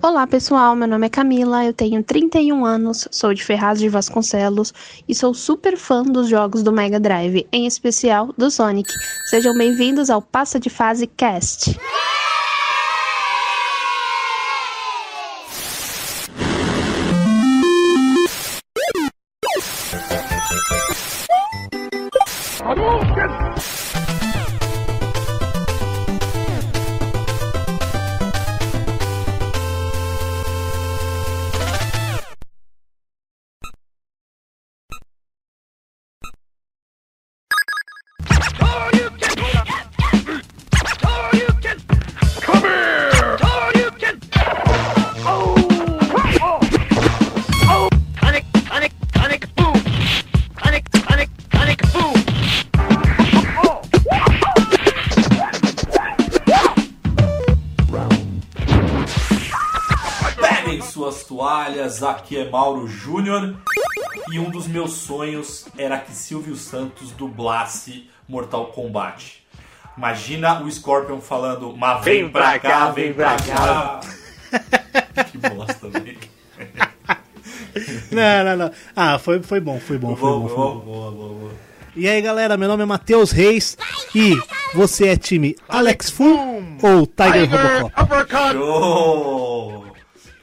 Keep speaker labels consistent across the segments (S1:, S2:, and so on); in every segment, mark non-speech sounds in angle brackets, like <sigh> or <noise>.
S1: Olá pessoal, meu nome é Camila, eu tenho 31 anos, sou de Ferraz de Vasconcelos e sou super fã dos jogos do Mega Drive, em especial do Sonic. Sejam bem-vindos ao Passa de Fase Cast.
S2: Aqui é Mauro Júnior e um dos meus sonhos era que Silvio Santos dublasse Mortal Kombat. Imagina o Scorpion falando, mas vem, pra cá, vem pra cá. <laughs> que bosta, velho. <laughs>
S3: Não, não, não. Ah, foi, foi bom, foi bom, foi bom, foi bom.
S2: boa, boa, boa.
S3: E aí, galera, meu nome é Matheus Reis e você é time Alex Fu ou Tiger Robocop?
S2: Show!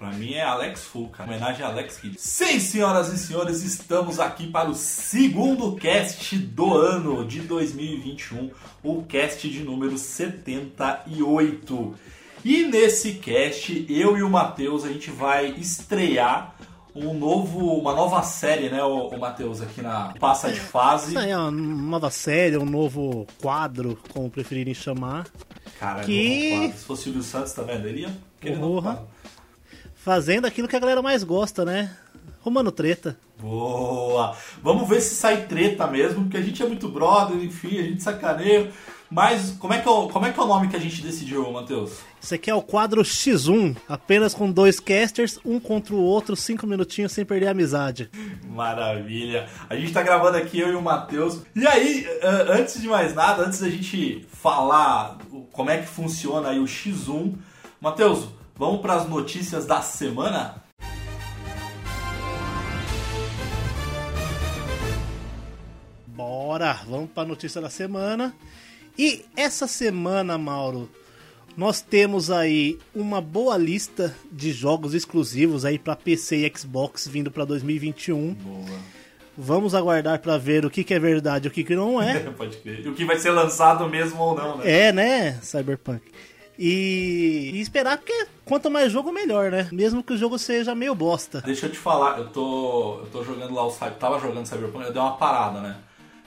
S2: Pra mim é Alex Full, cara. Homenagem a Alex Kidd. Sim, senhoras e senhores, estamos aqui para o segundo cast do ano de 2021, o cast de número 78. E nesse cast, eu e o Matheus, a gente vai estrear um novo, uma nova série, né, o, o Matheus, aqui na Passa de Fase.
S3: Isso aí é uma nova série, um novo quadro, como preferirem chamar.
S2: Cara,
S3: Que-
S2: novo quadro. se fosse o Silvio Santos também, ele ia querer.
S3: Fazendo aquilo que a galera mais gosta, né? Romano treta.
S2: Boa! Vamos ver se sai treta mesmo, porque a gente é muito brother, enfim, a gente sacaneia. Mas como é que é o, como é, que é o nome que a gente decidiu, Matheus?
S3: Isso aqui é o quadro X1, apenas com dois casters, um contra o outro, cinco minutinhos sem perder a amizade.
S2: Maravilha! A gente tá gravando aqui, eu e o Matheus. E aí, eh, antes de mais nada, antes da gente falar como é que funciona aí o X1, Matheus, vamos para as notícias da semana?
S3: Bora, vamos para a notícia da semana. E essa semana, Mauro, nós temos aí uma boa lista de jogos exclusivos aí para PC e Xbox vindo para 2021.
S2: Boa.
S3: Vamos aguardar para ver o que, que é verdade e o que, que não é. <laughs>
S2: Pode crer. E o que vai ser lançado mesmo ou não, né?
S3: É, né, Cyberpunk? E, e esperar, porque quanto mais jogo, melhor, né? Mesmo que o jogo seja meio bosta.
S2: Deixa eu te falar, eu tô, eu tô jogando lá o Cyberpunk, tava jogando Cyberpunk, eu dei uma parada, né?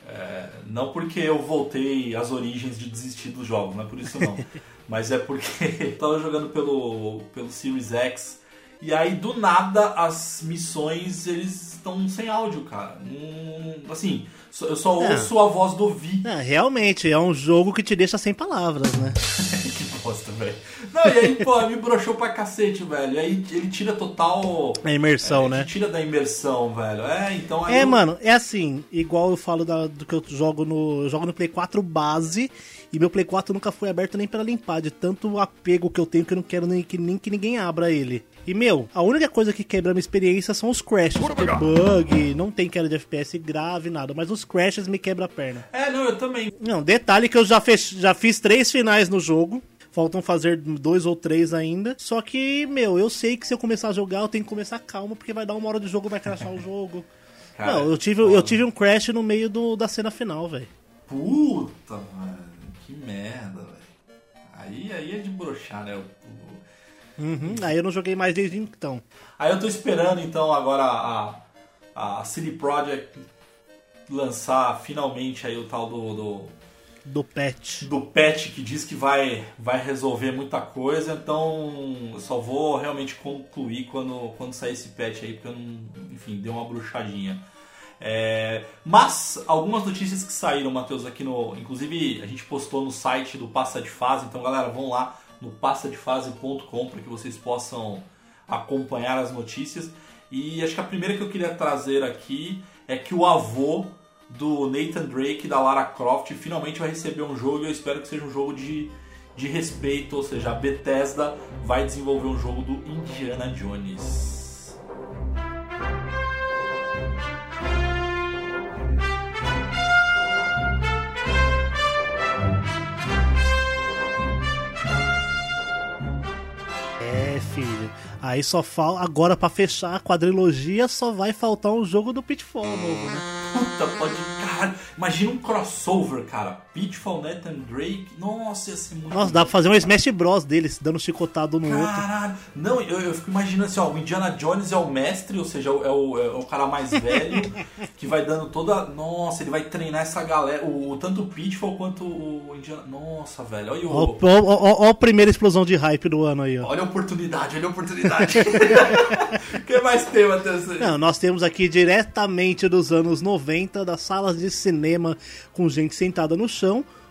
S2: É, não porque eu voltei às origens de desistir dos jogos, não é por isso não. <laughs> Mas é porque <laughs> eu tava jogando pelo, pelo Series X e aí do nada as missões eles estão sem áudio, cara. Não- assim, eu só
S3: É.
S2: ouço a voz do Vi.
S3: É, realmente, é um jogo que te deixa sem palavras, né? <laughs>
S2: que bosta, velho. Não, e aí, pô, me broxou pra cacete, velho. E aí ele tira total.
S3: A imersão,
S2: é,
S3: né?
S2: Tira da imersão, velho. É, então.
S3: É,
S2: eu-
S3: mano, é assim, igual eu falo da- do que eu jogo no. Eu jogo no Play 4 base e meu Play 4 nunca foi aberto nem pra limpar, de tanto apego que eu tenho que eu não quero nem que, nem que ninguém abra ele. E meu, a única coisa que quebra a minha experiência são os crashes, porque bug, não tem queda de FPS grave, nada, mas os crashes me quebra a perna.
S2: É, não, eu também.
S3: Não, detalhe que eu já, fech... já fiz três finais no jogo. Faltam fazer dois ou três ainda. Só que, meu, eu sei que se eu começar a jogar, eu tenho que começar calmo, porque vai dar uma hora de jogo, vai crashar o jogo.
S2: Cara,
S3: não, eu tive, eu tive um crash no meio do, da cena final, velho.
S2: Puta, mano. Que merda, velho. Aí, aí é de broxar, né? O-
S3: Uhum, aí eu não joguei mais desde então.
S2: Aí eu tô esperando, então, agora a, a CD Projekt lançar finalmente aí o tal do, do,
S3: Do patch.
S2: do patch que diz que vai, vai resolver muita coisa, então eu só vou realmente concluir quando, quando sair esse patch aí, porque eu não, enfim, deu uma bruxadinha. É, mas algumas notícias que saíram, Matheus, aqui no. Inclusive a gente postou no site do Passa de Fase, então galera, vão lá no passadefase.com para que vocês possam acompanhar as notícias. E acho que a primeira que eu queria trazer aqui é que o avô do Nathan Drake da Lara Croft finalmente vai receber um jogo e eu espero que seja um jogo de, de respeito, ou seja, a Bethesda vai desenvolver um jogo do Indiana Jones.
S3: Aí só falta. Agora, pra fechar a quadrilogia, só vai faltar um jogo do Pitfall novo, né?
S2: Puta, pode. Cara, imagina um crossover, cara. Pitfall, Nathan Drake. Nossa, ia ser muito.
S3: Nossa, dá pra fazer um Smash Bros deles, dando chicotado no outro.
S2: Caralho. Não, eu, eu fico imaginando assim, ó, o Indiana Jones é o mestre, ou seja, é o, é o cara mais velho, <laughs> que vai dando toda. Nossa, ele vai treinar essa galera. O, tanto o Pitfall quanto o Indiana. Nossa, velho. Olha o.
S3: ó a primeira explosão de hype do ano aí, ó.
S2: Olha a oportunidade, olha a oportunidade. O <laughs> <laughs> que mais tem, Matheus?
S3: Não, nós temos aqui diretamente dos anos 90, das salas de cinema com gente sentada no chão,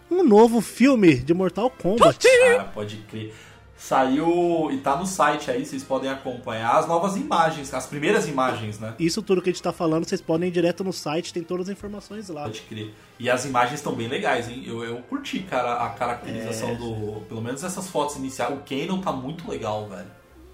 S3: um novo filme de Mortal Kombat.
S2: Cara, pode crer. Saiu e tá no site aí, vocês podem acompanhar as novas imagens, as primeiras imagens, né?
S3: Isso tudo que a gente tá falando, vocês podem ir direto no site, tem todas as informações lá.
S2: Pode crer. E as imagens estão bem legais, hein? Eu, eu curti, cara, a caracterização
S3: É.
S2: do. Pelo menos essas fotos iniciais. O Kanon tá muito legal, velho.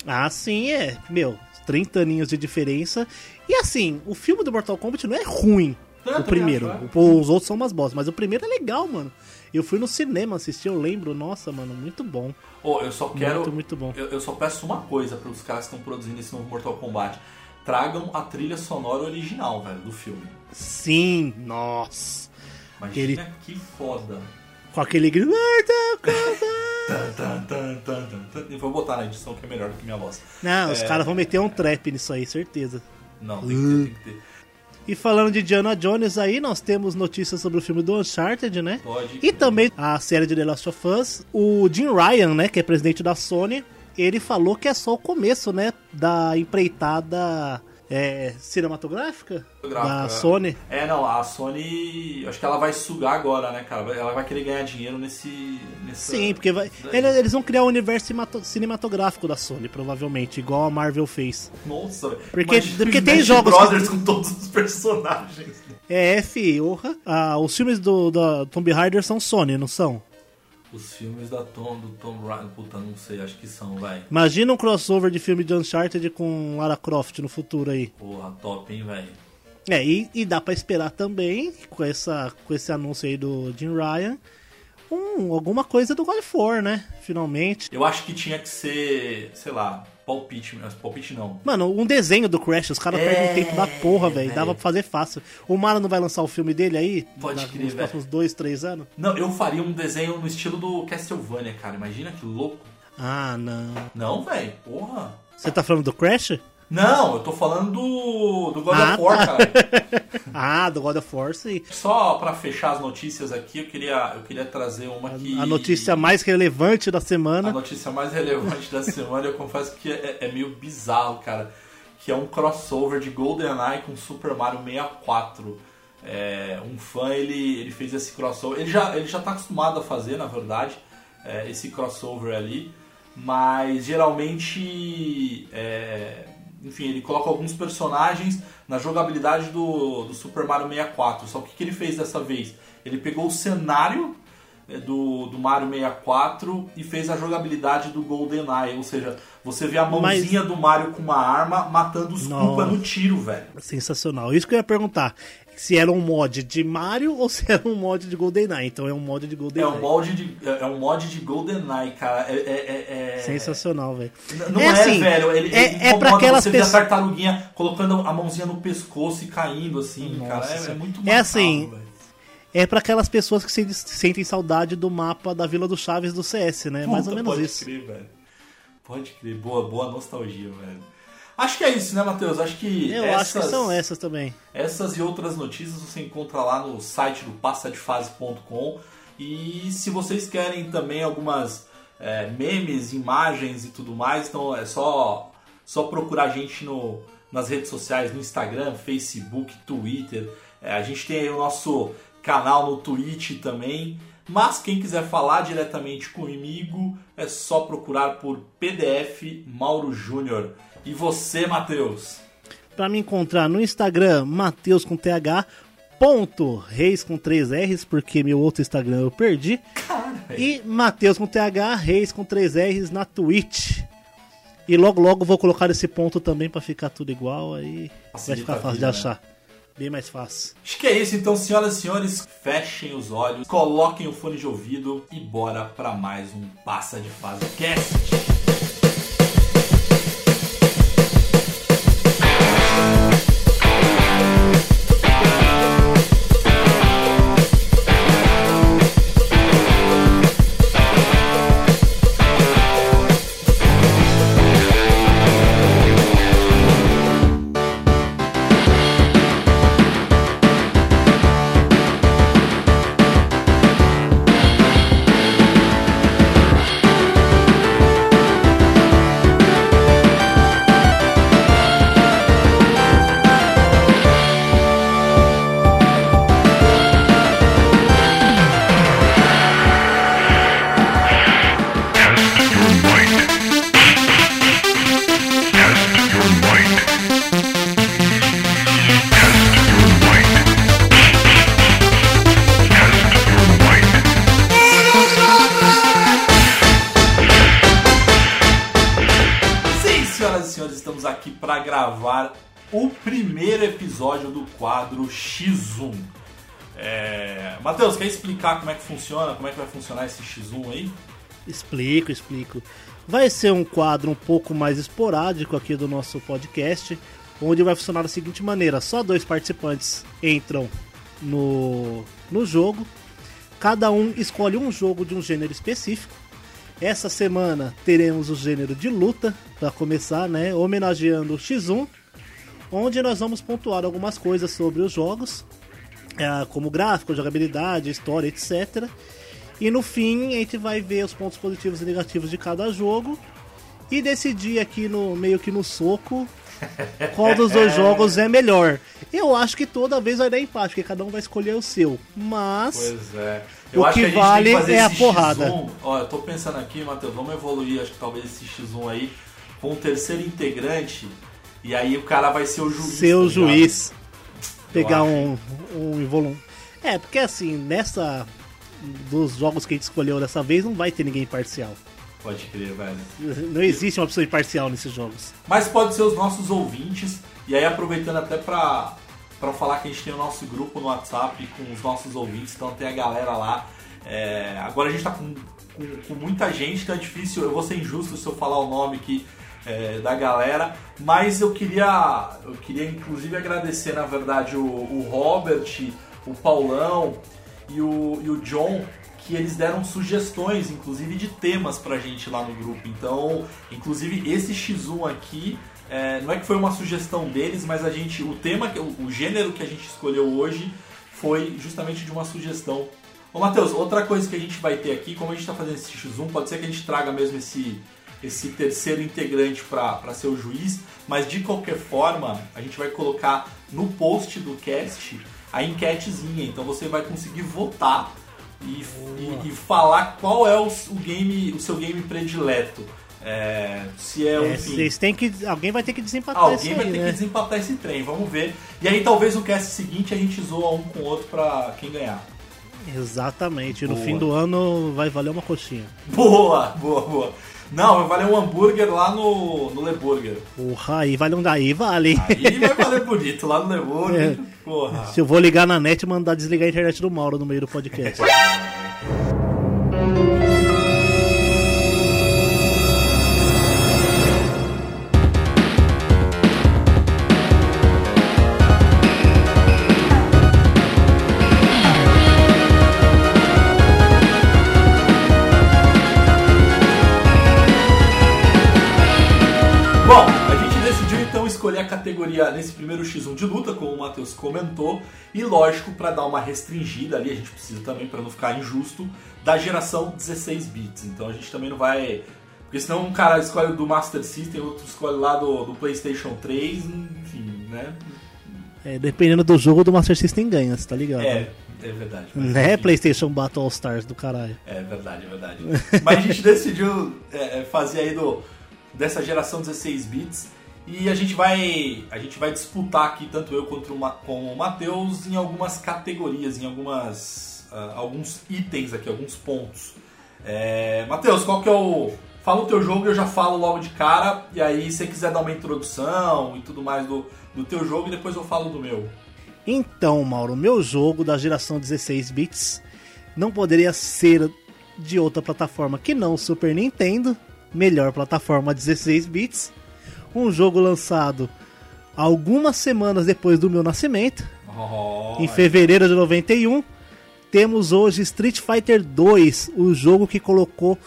S3: Ah, sim, é. Meu, 30 aninhos de diferença. E assim, o filme do Mortal Kombat não é ruim.
S2: Eu
S3: o primeiro.
S2: é.
S3: Pô, Os outros são umas bostas, mas o primeiro é legal, mano. Eu fui no cinema assistir, eu lembro, nossa, mano, muito bom.
S2: Ô, eu só quero.
S3: Muito, muito bom.
S2: Eu, eu só peço uma coisa para os caras que estão produzindo esse novo Mortal Kombat. Tragam a trilha sonora original, velho, do filme.
S3: Sim, nossa.
S2: Imagina
S3: Ele-
S2: que foda.
S3: Com aquele grito.
S2: Eu vou botar na edição que é melhor do que minha voz.
S3: Não, os
S2: É.
S3: caras vão meter um trap nisso aí, certeza.
S2: Não, tem que ter, tem que ter.
S3: E falando de Diana Jones aí, nós temos notícias sobre o filme do Uncharted, né?
S2: Pode.
S3: E também a série de The Last of Us, o Jim Ryan, né, que é presidente da Sony, ele falou que é só o começo, né, da empreitada é, cinematográfica da. Sony.
S2: É, não, a Sony. Acho que ela vai sugar agora, né, cara? Ela vai querer ganhar dinheiro nesse. nessa-
S3: Sim, porque vai, eles vão criar um universo cinematográfico da Sony, provavelmente, igual a Marvel fez.
S2: Nossa, velho.
S3: Porque- porque tem
S2: Smash
S3: jogos
S2: Brothers
S3: que-
S2: com todos os personagens.
S3: É, F, orra. Ah, os filmes do, da Tomb Raider são Sony, não são?
S2: Os filmes da Tom, do Tom Raider. Puta, não sei, acho que são, vai.
S3: Imagina um crossover de filme de Uncharted com Lara Croft no futuro aí.
S2: Porra, top, hein, velho.
S3: É, e, e dá pra esperar também, com, essa, com esse anúncio aí do Jim Ryan, um, alguma coisa do God of War, né? Finalmente.
S2: Eu acho que tinha que ser, sei lá, palpite, mas palpite não.
S3: Mano, um desenho do Crash, os caras
S2: É,
S3: perdem um tempo da porra, velho. Dava pra fazer fácil. O Mario não vai lançar o filme dele aí?
S2: Pode
S3: na-
S2: crer,
S3: Nos próximos dois, três anos?
S2: Não, eu faria um desenho no estilo do Castlevania, cara. Imagina que louco.
S3: Ah, não.
S2: Não, velho, porra.
S3: Você tá falando do Crash?
S2: Não, eu tô falando do, do God
S3: Ah,
S2: of War,
S3: tá.
S2: cara. <laughs>
S3: Ah, do God of War, sim.
S2: Só pra fechar as notícias aqui, eu queria, eu queria trazer uma que.
S3: A notícia mais relevante da
S2: A
S3: semana.
S2: notícia mais relevante da semana, eu confesso que é, é meio bizarro, cara. Que é um crossover de GoldenEye com Super Mario 64. É, um fã, ele, ele fez esse crossover. Ele já, ele já tá acostumado a fazer, na verdade, é, esse crossover ali. Mas geralmente. Enfim, ele coloca alguns personagens na jogabilidade do, do Super Mario 64. Só que o que ele fez dessa vez? Ele pegou o cenário é, do, do Mario 64 e fez a jogabilidade do GoldenEye. Ou seja, você vê a
S3: Mas-
S2: mãozinha do Mario com uma arma matando os. Koopa no tiro, velho.
S3: Sensacional. Isso que eu ia perguntar. Se era um mod de Mario ou se era um mod de GoldenEye. Então é um mod de
S2: É
S3: GoldenEye.
S2: um mod de, é um mod de GoldenEye, cara. É, é, é- é-
S3: Sensacional, velho.
S2: Não
S3: É
S2: é,
S3: assim,
S2: velho. Ele,
S3: é-
S2: ele
S3: é pra aquelas
S2: ver a
S3: pessoas-
S2: tartaruguinha colocando a mãozinha no pescoço e caindo assim,
S3: Nossa
S2: cara. É, é muito
S3: É
S2: macabro,
S3: assim,
S2: velho.
S3: É pra aquelas pessoas que se- sentem saudade do mapa da Vila do Chaves do CS, né? Mais ou
S2: Puta,
S3: menos
S2: pode
S3: isso.
S2: Crer, velho. Pode crer. Boa, boa nostalgia, velho. Acho que é isso, né, Matheus? Acho que
S3: Eu
S2: essas,
S3: acho que são essas também.
S2: essas e outras notícias você encontra lá no site do passadefase.com. E se vocês querem também algumas é, memes, imagens e tudo mais, então é só, só procurar a gente no, nas redes sociais, no Instagram, Facebook, Twitter. É, a gente tem aí o nosso canal no Twitch também. Mas quem quiser falar diretamente comigo é só procurar por PDF Mauro Júnior. E você, Matheus?
S3: Pra me encontrar no Instagram, Mateus com TH, ponto, reis com três R's, porque meu outro Instagram eu perdi.
S2: velho.
S3: E Matheus com TH, Reis com 3 R's na Twitch. E logo logo vou colocar esse ponto também pra ficar tudo igual, aí vai
S2: Facilita
S3: ficar fácil
S2: vida,
S3: de achar. Bem mais fácil.
S2: Acho que é isso, então, senhoras e senhores, fechem os olhos, coloquem o fone de ouvido e bora pra mais um Passa de Fase Cast. Matheus, quer explicar como é que funciona, como é que vai funcionar esse X1 aí?
S3: Explico, explico. Vai ser um quadro um pouco mais esporádico aqui do nosso podcast, onde vai funcionar da seguinte maneira: só dois participantes entram no, no jogo, cada um escolhe um jogo de um gênero específico. Essa semana teremos o gênero de luta, para começar, né? Homenageando o X1, onde nós vamos pontuar algumas coisas sobre os jogos, como gráfico, jogabilidade, história, etc. E no fim a gente vai ver os pontos positivos e negativos de cada jogo e decidir aqui no meio que no soco qual dos dois <laughs> jogos é melhor. Eu acho que toda vez vai dar empate, porque cada um vai escolher o seu. Mas
S2: Pois é.
S3: O que vale é a porrada.
S2: X1, ó, eu tô pensando aqui, Matheus, vamos evoluir, acho que talvez esse X1 aí, com um terceiro integrante, e aí o cara vai ser o juiz.
S3: ser o
S2: tá
S3: juiz pegar um, um involu- É, porque assim, nessa dos jogos que a gente escolheu dessa vez não vai ter ninguém imparcial.
S2: Pode crer, velho.
S3: Não existe uma pessoa imparcial nesses jogos.
S2: Mas pode ser os nossos ouvintes, e aí aproveitando até pra, pra falar que a gente tem o nosso grupo no WhatsApp com os nossos ouvintes, então tem a galera lá. É, agora a gente tá com, com, com muita gente, então é difícil, eu vou ser injusto se eu falar o nome aqui é, da galera, mas eu queria, eu queria inclusive agradecer, na verdade, o, o Robert, o Paulão e o, e o John, que eles deram sugestões, inclusive de temas pra gente lá no grupo. Então, inclusive esse X1 aqui, é, não é que foi uma sugestão deles, mas a gente, o tema, o, o gênero que a gente escolheu hoje foi justamente de uma sugestão. Ô Matheus, outra coisa que a gente vai ter aqui, como a gente tá fazendo esse X1, pode ser que a gente traga mesmo esse, esse terceiro integrante para ser o juiz, mas de qualquer forma, a gente vai colocar no post do cast a enquetezinha, então você vai conseguir votar e, e- e falar qual é o, o game, o seu game predileto. É, se é,
S3: É, vocês têm que. Alguém vai ter que desempatar
S2: alguém
S3: aí,
S2: vai ter
S3: né?
S2: que desempatar esse trem, vamos ver. E aí talvez o cast seguinte a gente zoa um com o outro pra quem ganhar.
S3: Exatamente. No
S2: Boa.
S3: fim do ano vai valer uma coxinha.
S2: Boa, boa, boa. Não, vai valer um hambúrguer lá no, no Leburger.
S3: Porra, aí vale um daí, vale.
S2: Aí vai valer bonito, lá no Leburger.
S3: É.
S2: Porra.
S3: Se eu vou ligar na net e mandar desligar a internet do Mauro no meio do podcast. <laughs>
S2: categoria nesse primeiro X1 de luta, como o Matheus comentou, e lógico, para dar uma restringida ali, a gente precisa também, para não ficar injusto, da geração 16 bits. Então a gente também não vai. Porque senão um cara escolhe do Master System, outro escolhe lá do, do PlayStation 3, enfim, né?
S3: É, dependendo do jogo, do Master System ganha, você tá ligado?
S2: É, é verdade.
S3: Né. PlayStation Battle All Stars do caralho.
S2: É verdade, é verdade. Mas a gente <laughs> decidiu é, é, fazer aí do, dessa geração 16 bits e a gente vai a gente vai disputar aqui tanto eu quanto o com Matheus em algumas categorias, em algumas uh, alguns itens aqui, alguns pontos. É, Matheus, qual que é o. Fala o teu jogo e eu já falo logo de cara. E aí, se você quiser dar uma introdução e tudo mais do, do teu jogo, e depois eu falo do meu.
S3: Então, Mauro, meu jogo da geração 16 bits não poderia ser de outra plataforma que não Super Nintendo, melhor plataforma 16 bits. Um jogo lançado algumas semanas depois do meu nascimento, oh, em fevereiro de 91. Temos hoje Street Fighter 2, o jogo que colocou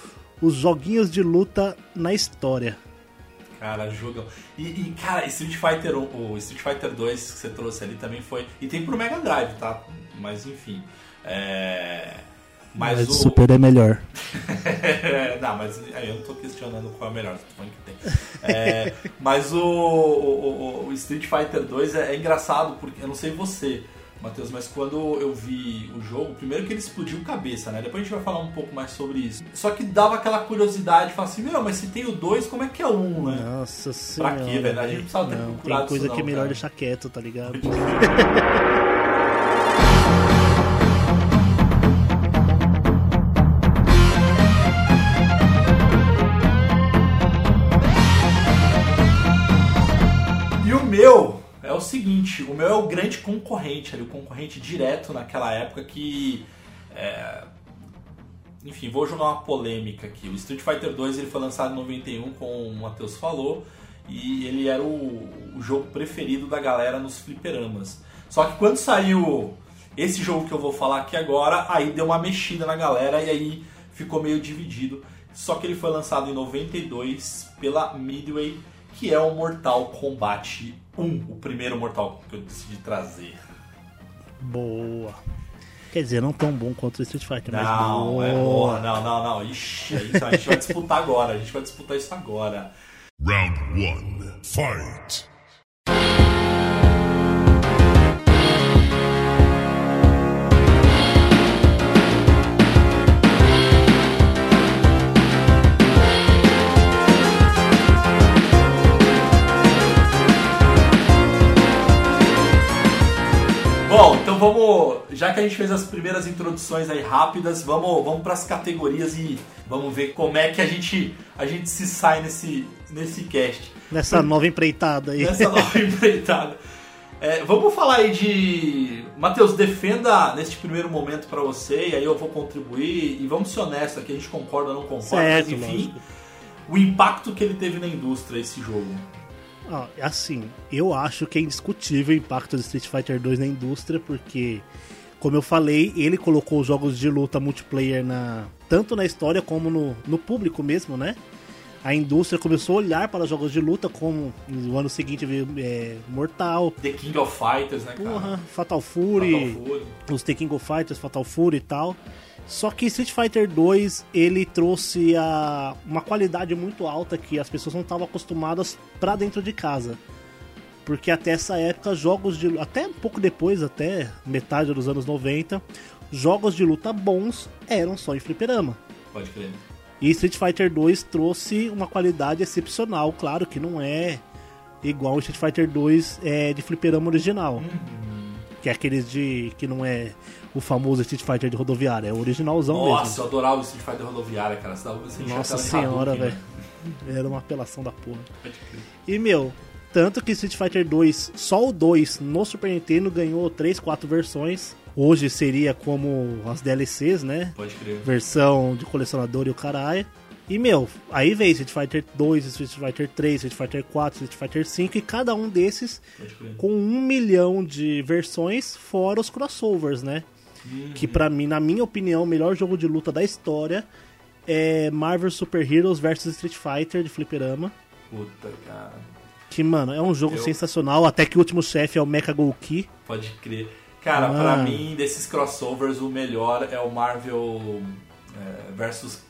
S3: os joguinhos de luta na história.
S2: Cara, jogam. E, e, cara, Street Fighter, o Street Fighter 2 que você trouxe ali também foi. E tem pro Mega Drive, tá? Mas enfim. É.
S3: Mas, mas o Super é melhor. <laughs>
S2: não, mas eu não tô questionando qual é o melhor, tô falando que tem. É, mas o, o, o, Street Fighter 2 é, é engraçado, porque eu não sei você. Matheus, mas quando eu vi o jogo, primeiro que ele explodiu cabeça, né? Depois a gente vai falar um pouco mais sobre isso. Só que dava aquela curiosidade, falar assim, meu, mas se tem o 2, como é que é o 1, um, né?
S3: Nossa senhora.
S2: Pra quê, velho? A gente precisava ter
S3: não, Tem coisa que é melhor cara. deixar quieto, tá ligado? <laughs>
S2: o meu é o grande concorrente, ali, o concorrente direto naquela época que. É... Enfim, vou jogar uma polêmica aqui. O Street Fighter 2 ele foi lançado em 91, como o Matheus falou, e ele era o, o jogo preferido da galera nos fliperamas. Só que quando saiu esse jogo que eu vou falar aqui agora, aí deu uma mexida na galera e aí ficou meio dividido. Só que ele foi lançado em 92 pela Midway, que é o Mortal Kombat 1, o primeiro Mortal que eu decidi trazer.
S3: Boa. Quer dizer, não tão bom quanto o Street Fighter,
S2: não,
S3: mas boa.
S2: É boa. Não, não, não. Ixi, a gente vai disputar agora. A gente vai disputar isso agora. Round 1. Fight! Então vamos, já que a gente fez as primeiras introduções aí rápidas, vamos, vamos para as categorias e vamos ver como é que a gente, a gente se sai nesse, nesse cast.
S3: Nessa nova empreitada aí.
S2: Nessa nova <laughs> empreitada. É, vamos falar aí de. Matheus, defenda neste primeiro momento para você, e aí eu vou contribuir. E vamos ser honestos aqui, a gente concorda ou não concorda,
S3: certo,
S2: mas enfim,
S3: lógico.
S2: o impacto que ele teve na indústria, esse jogo.
S3: Ah, assim, eu acho que é indiscutível o impacto do Street Fighter 2 na indústria, porque, como eu falei, ele colocou os jogos de luta multiplayer na tanto na história como no, no público mesmo, né? A indústria começou a olhar para jogos de luta, como no ano seguinte veio é, Mortal.
S2: The King of Fighters, né, cara?
S3: Porra, Fatal Fury, Fatal Fury. Os The King of Fighters, Fatal Fury e tal. Só que Street Fighter 2 ele trouxe a, uma qualidade muito alta que as pessoas não estavam acostumadas para dentro de casa. Porque até essa época, jogos de. Até um pouco depois, até metade dos anos 90, jogos de luta bons eram só em fliperama.
S2: Pode crer.
S3: E Street Fighter 2 trouxe uma qualidade excepcional, claro que não é igual o Street Fighter 2 é, de fliperama original. Uhum. Que é aqueles de. que não é o famoso Street Fighter de rodoviária. É o originalzão
S2: Nossa,
S3: mesmo.
S2: Nossa, eu adorava o Street Fighter de rodoviária, cara.
S3: Você Nossa senhora, velho. Era uma apelação da porra. E, meu, tanto que Street Fighter 2, só o 2 no Super Nintendo ganhou 3, 4 versões. Hoje seria como as DLCs, né?
S2: Pode crer.
S3: Versão de colecionador e o caralho. E, meu, aí veio Street Fighter 2, Street Fighter 3, Street Fighter 4, Street Fighter 5 e cada um desses com um milhão de versões, fora os crossovers, né? Uhum. Que para mim, na minha opinião, o melhor jogo de luta da história é Marvel Super Heroes vs Street Fighter de fliperama.
S2: Puta, cara.
S3: Que, mano, é um jogo Eu... sensacional, até que o último chefe é o Mecha Golki.
S2: Pode crer. Cara, ah. pra mim, desses crossovers, o melhor é o Marvel é, versus.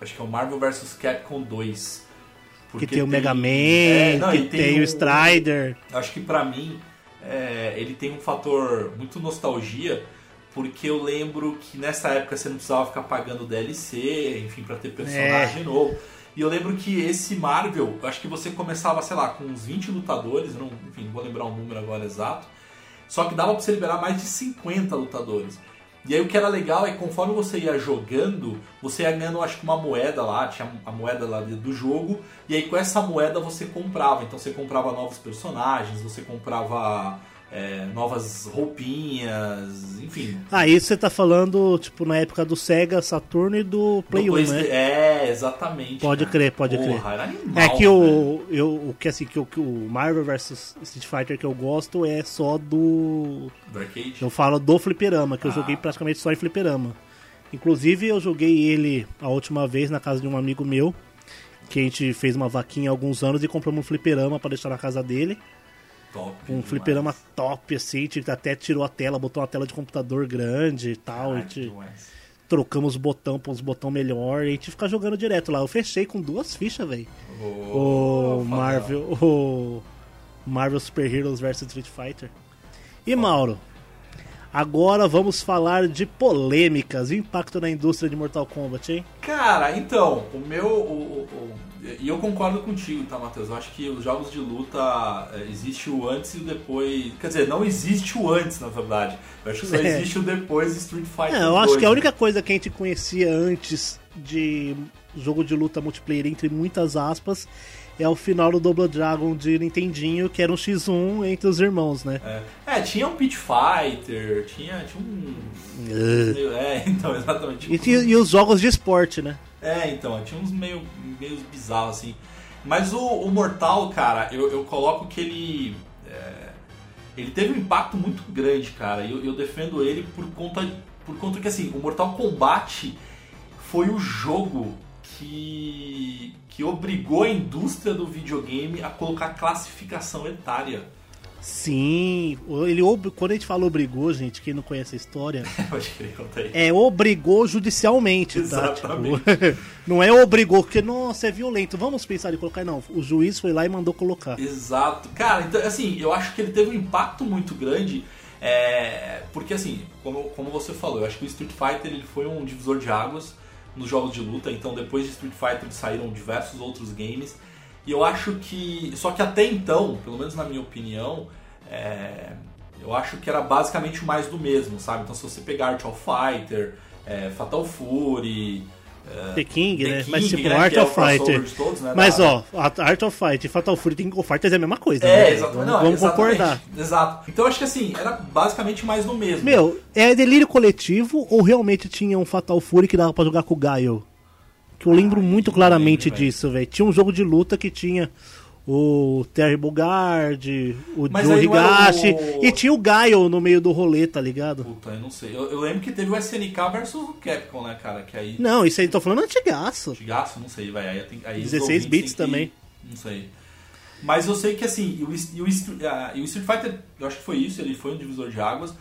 S2: Acho que é o Marvel vs Capcom 2.
S3: Que tem o Mega Man, é, não, que tem, tem o, o Strider.
S2: Acho que pra mim, é, ele tem um fator muito nostalgia porque eu lembro que nessa época você não precisava ficar pagando DLC, enfim, para ter personagem é. novo. E eu lembro que esse Marvel, acho que você começava, sei lá, com uns 20 lutadores, não, enfim, vou lembrar o um número agora exato. Só que dava pra você liberar mais de 50 lutadores. E aí o que era legal é que conforme você ia jogando, você ia ganhando acho que uma moeda lá, tinha a moeda lá do jogo, e aí com essa moeda você comprava. Então você comprava novos personagens, você comprava é, novas roupinhas, enfim.
S3: Ah, isso você tá falando, tipo, na época do Sega, Saturno e do Play do 1, né?
S2: É, exatamente.
S3: Pode
S2: cara.
S3: crer, pode
S2: Porra,
S3: crer.
S2: Animal,
S3: é que o, eu, o que assim, que o, que o Marvel vs Street Fighter que eu gosto é só do.
S2: Do arcade?
S3: Eu falo do fliperama, que eu
S2: Ah.
S3: joguei praticamente só em fliperama. Inclusive eu joguei ele a última vez na casa de um amigo meu, que a gente fez uma vaquinha há alguns anos e compramos um fliperama pra deixar na casa dele.
S2: Top.
S3: Um
S2: demais.
S3: fliperama top, assim, até tirou a tela, botou uma tela de computador grande e tal. A gente trocamos os botão pra uns botão melhor e a gente fica jogando direto lá. Eu fechei com duas fichas, velho.
S2: Oh,
S3: O Marvel. O Marvel Super Heroes vs Street Fighter. E Mauro, agora vamos falar de polêmicas, impacto na indústria de Mortal Kombat, hein?
S2: Cara, então, o meu. o- o- e eu concordo contigo, tá, Matheus? Eu acho que os jogos de luta é, existe o antes e o depois. Quer dizer, não existe o antes, na verdade. Eu acho que só
S3: É.
S2: existe o depois de Street Fighter.
S3: É, eu acho
S2: 2,
S3: que a
S2: né?
S3: única coisa que a gente conhecia antes de jogo de luta multiplayer, entre muitas aspas, é o final do Double Dragon de Nintendinho, que era um X1 entre os irmãos, né?
S2: É, tinha um Pit Fighter, tinha, tinha um. É, <laughs> então, exatamente.
S3: E, e os jogos de esporte, né?
S2: É, então, tinha uns meio, meio bizarros assim. Mas o, o Mortal, cara, eu, eu coloco que ele. é, ele teve um impacto muito grande, cara. E eu, eu defendo ele por conta, por conta que, assim, o Mortal Kombat foi o jogo que, que obrigou a indústria do videogame a colocar classificação etária.
S3: Sim, ele quando a gente fala obrigou, gente, quem não conhece a história, <laughs> é obrigou judicialmente, tá? <laughs>
S2: Exatamente.
S3: Tipo, <laughs> não é obrigou, porque, nossa, é violento, vamos pensar em colocar, não. O juiz foi lá e mandou colocar.
S2: Exato. Cara, então, assim, eu acho que ele teve um impacto muito grande. é, porque, assim, como, como você falou, eu acho que o Street Fighter ele foi um divisor de águas nos jogos de luta. Então, depois de Street Fighter saíram diversos outros games. E eu acho que. Só que até então, pelo menos na minha opinião, é, eu acho que era basicamente mais do mesmo, sabe? Então, se você pegar Art of Fighter, é, Fatal Fury.
S3: The King,
S2: The
S3: né?
S2: King,
S3: Mas tipo,
S2: né,
S3: Art
S2: que é
S3: of Fighter.
S2: todos, né,
S3: Mas
S2: da-
S3: ó, a Art of Fight e Fatal Fury of Fighters é a mesma coisa,
S2: É,
S3: né?
S2: exatamente. Não,
S3: vamos
S2: exatamente.
S3: concordar.
S2: Exato. Então eu acho que assim, era basicamente mais do mesmo.
S3: Meu, é delírio coletivo ou realmente tinha um Fatal Fury que dava pra jogar com o Gaio? Que eu lembro muito
S2: não
S3: claramente
S2: lembro,
S3: disso, velho. Tinha um jogo de luta que tinha o Terry Bogard, o
S2: Mas
S3: Joe Higashi
S2: o-
S3: e tinha o Gaio no meio do rolê, tá ligado?
S2: Puta, eu não sei. Eu, eu lembro que teve o SNK versus o Capcom, né, cara? Que aí.
S3: Não, isso aí tô falando antigaço.
S2: Gigaço, não sei, vai. Aí, tem, aí os
S3: 16
S2: ouvintes
S3: bits
S2: que-
S3: também.
S2: Não sei. Mas eu sei que assim, e o, o, ah, e o Street Fighter, eu acho que foi isso, ele foi um divisor de águas.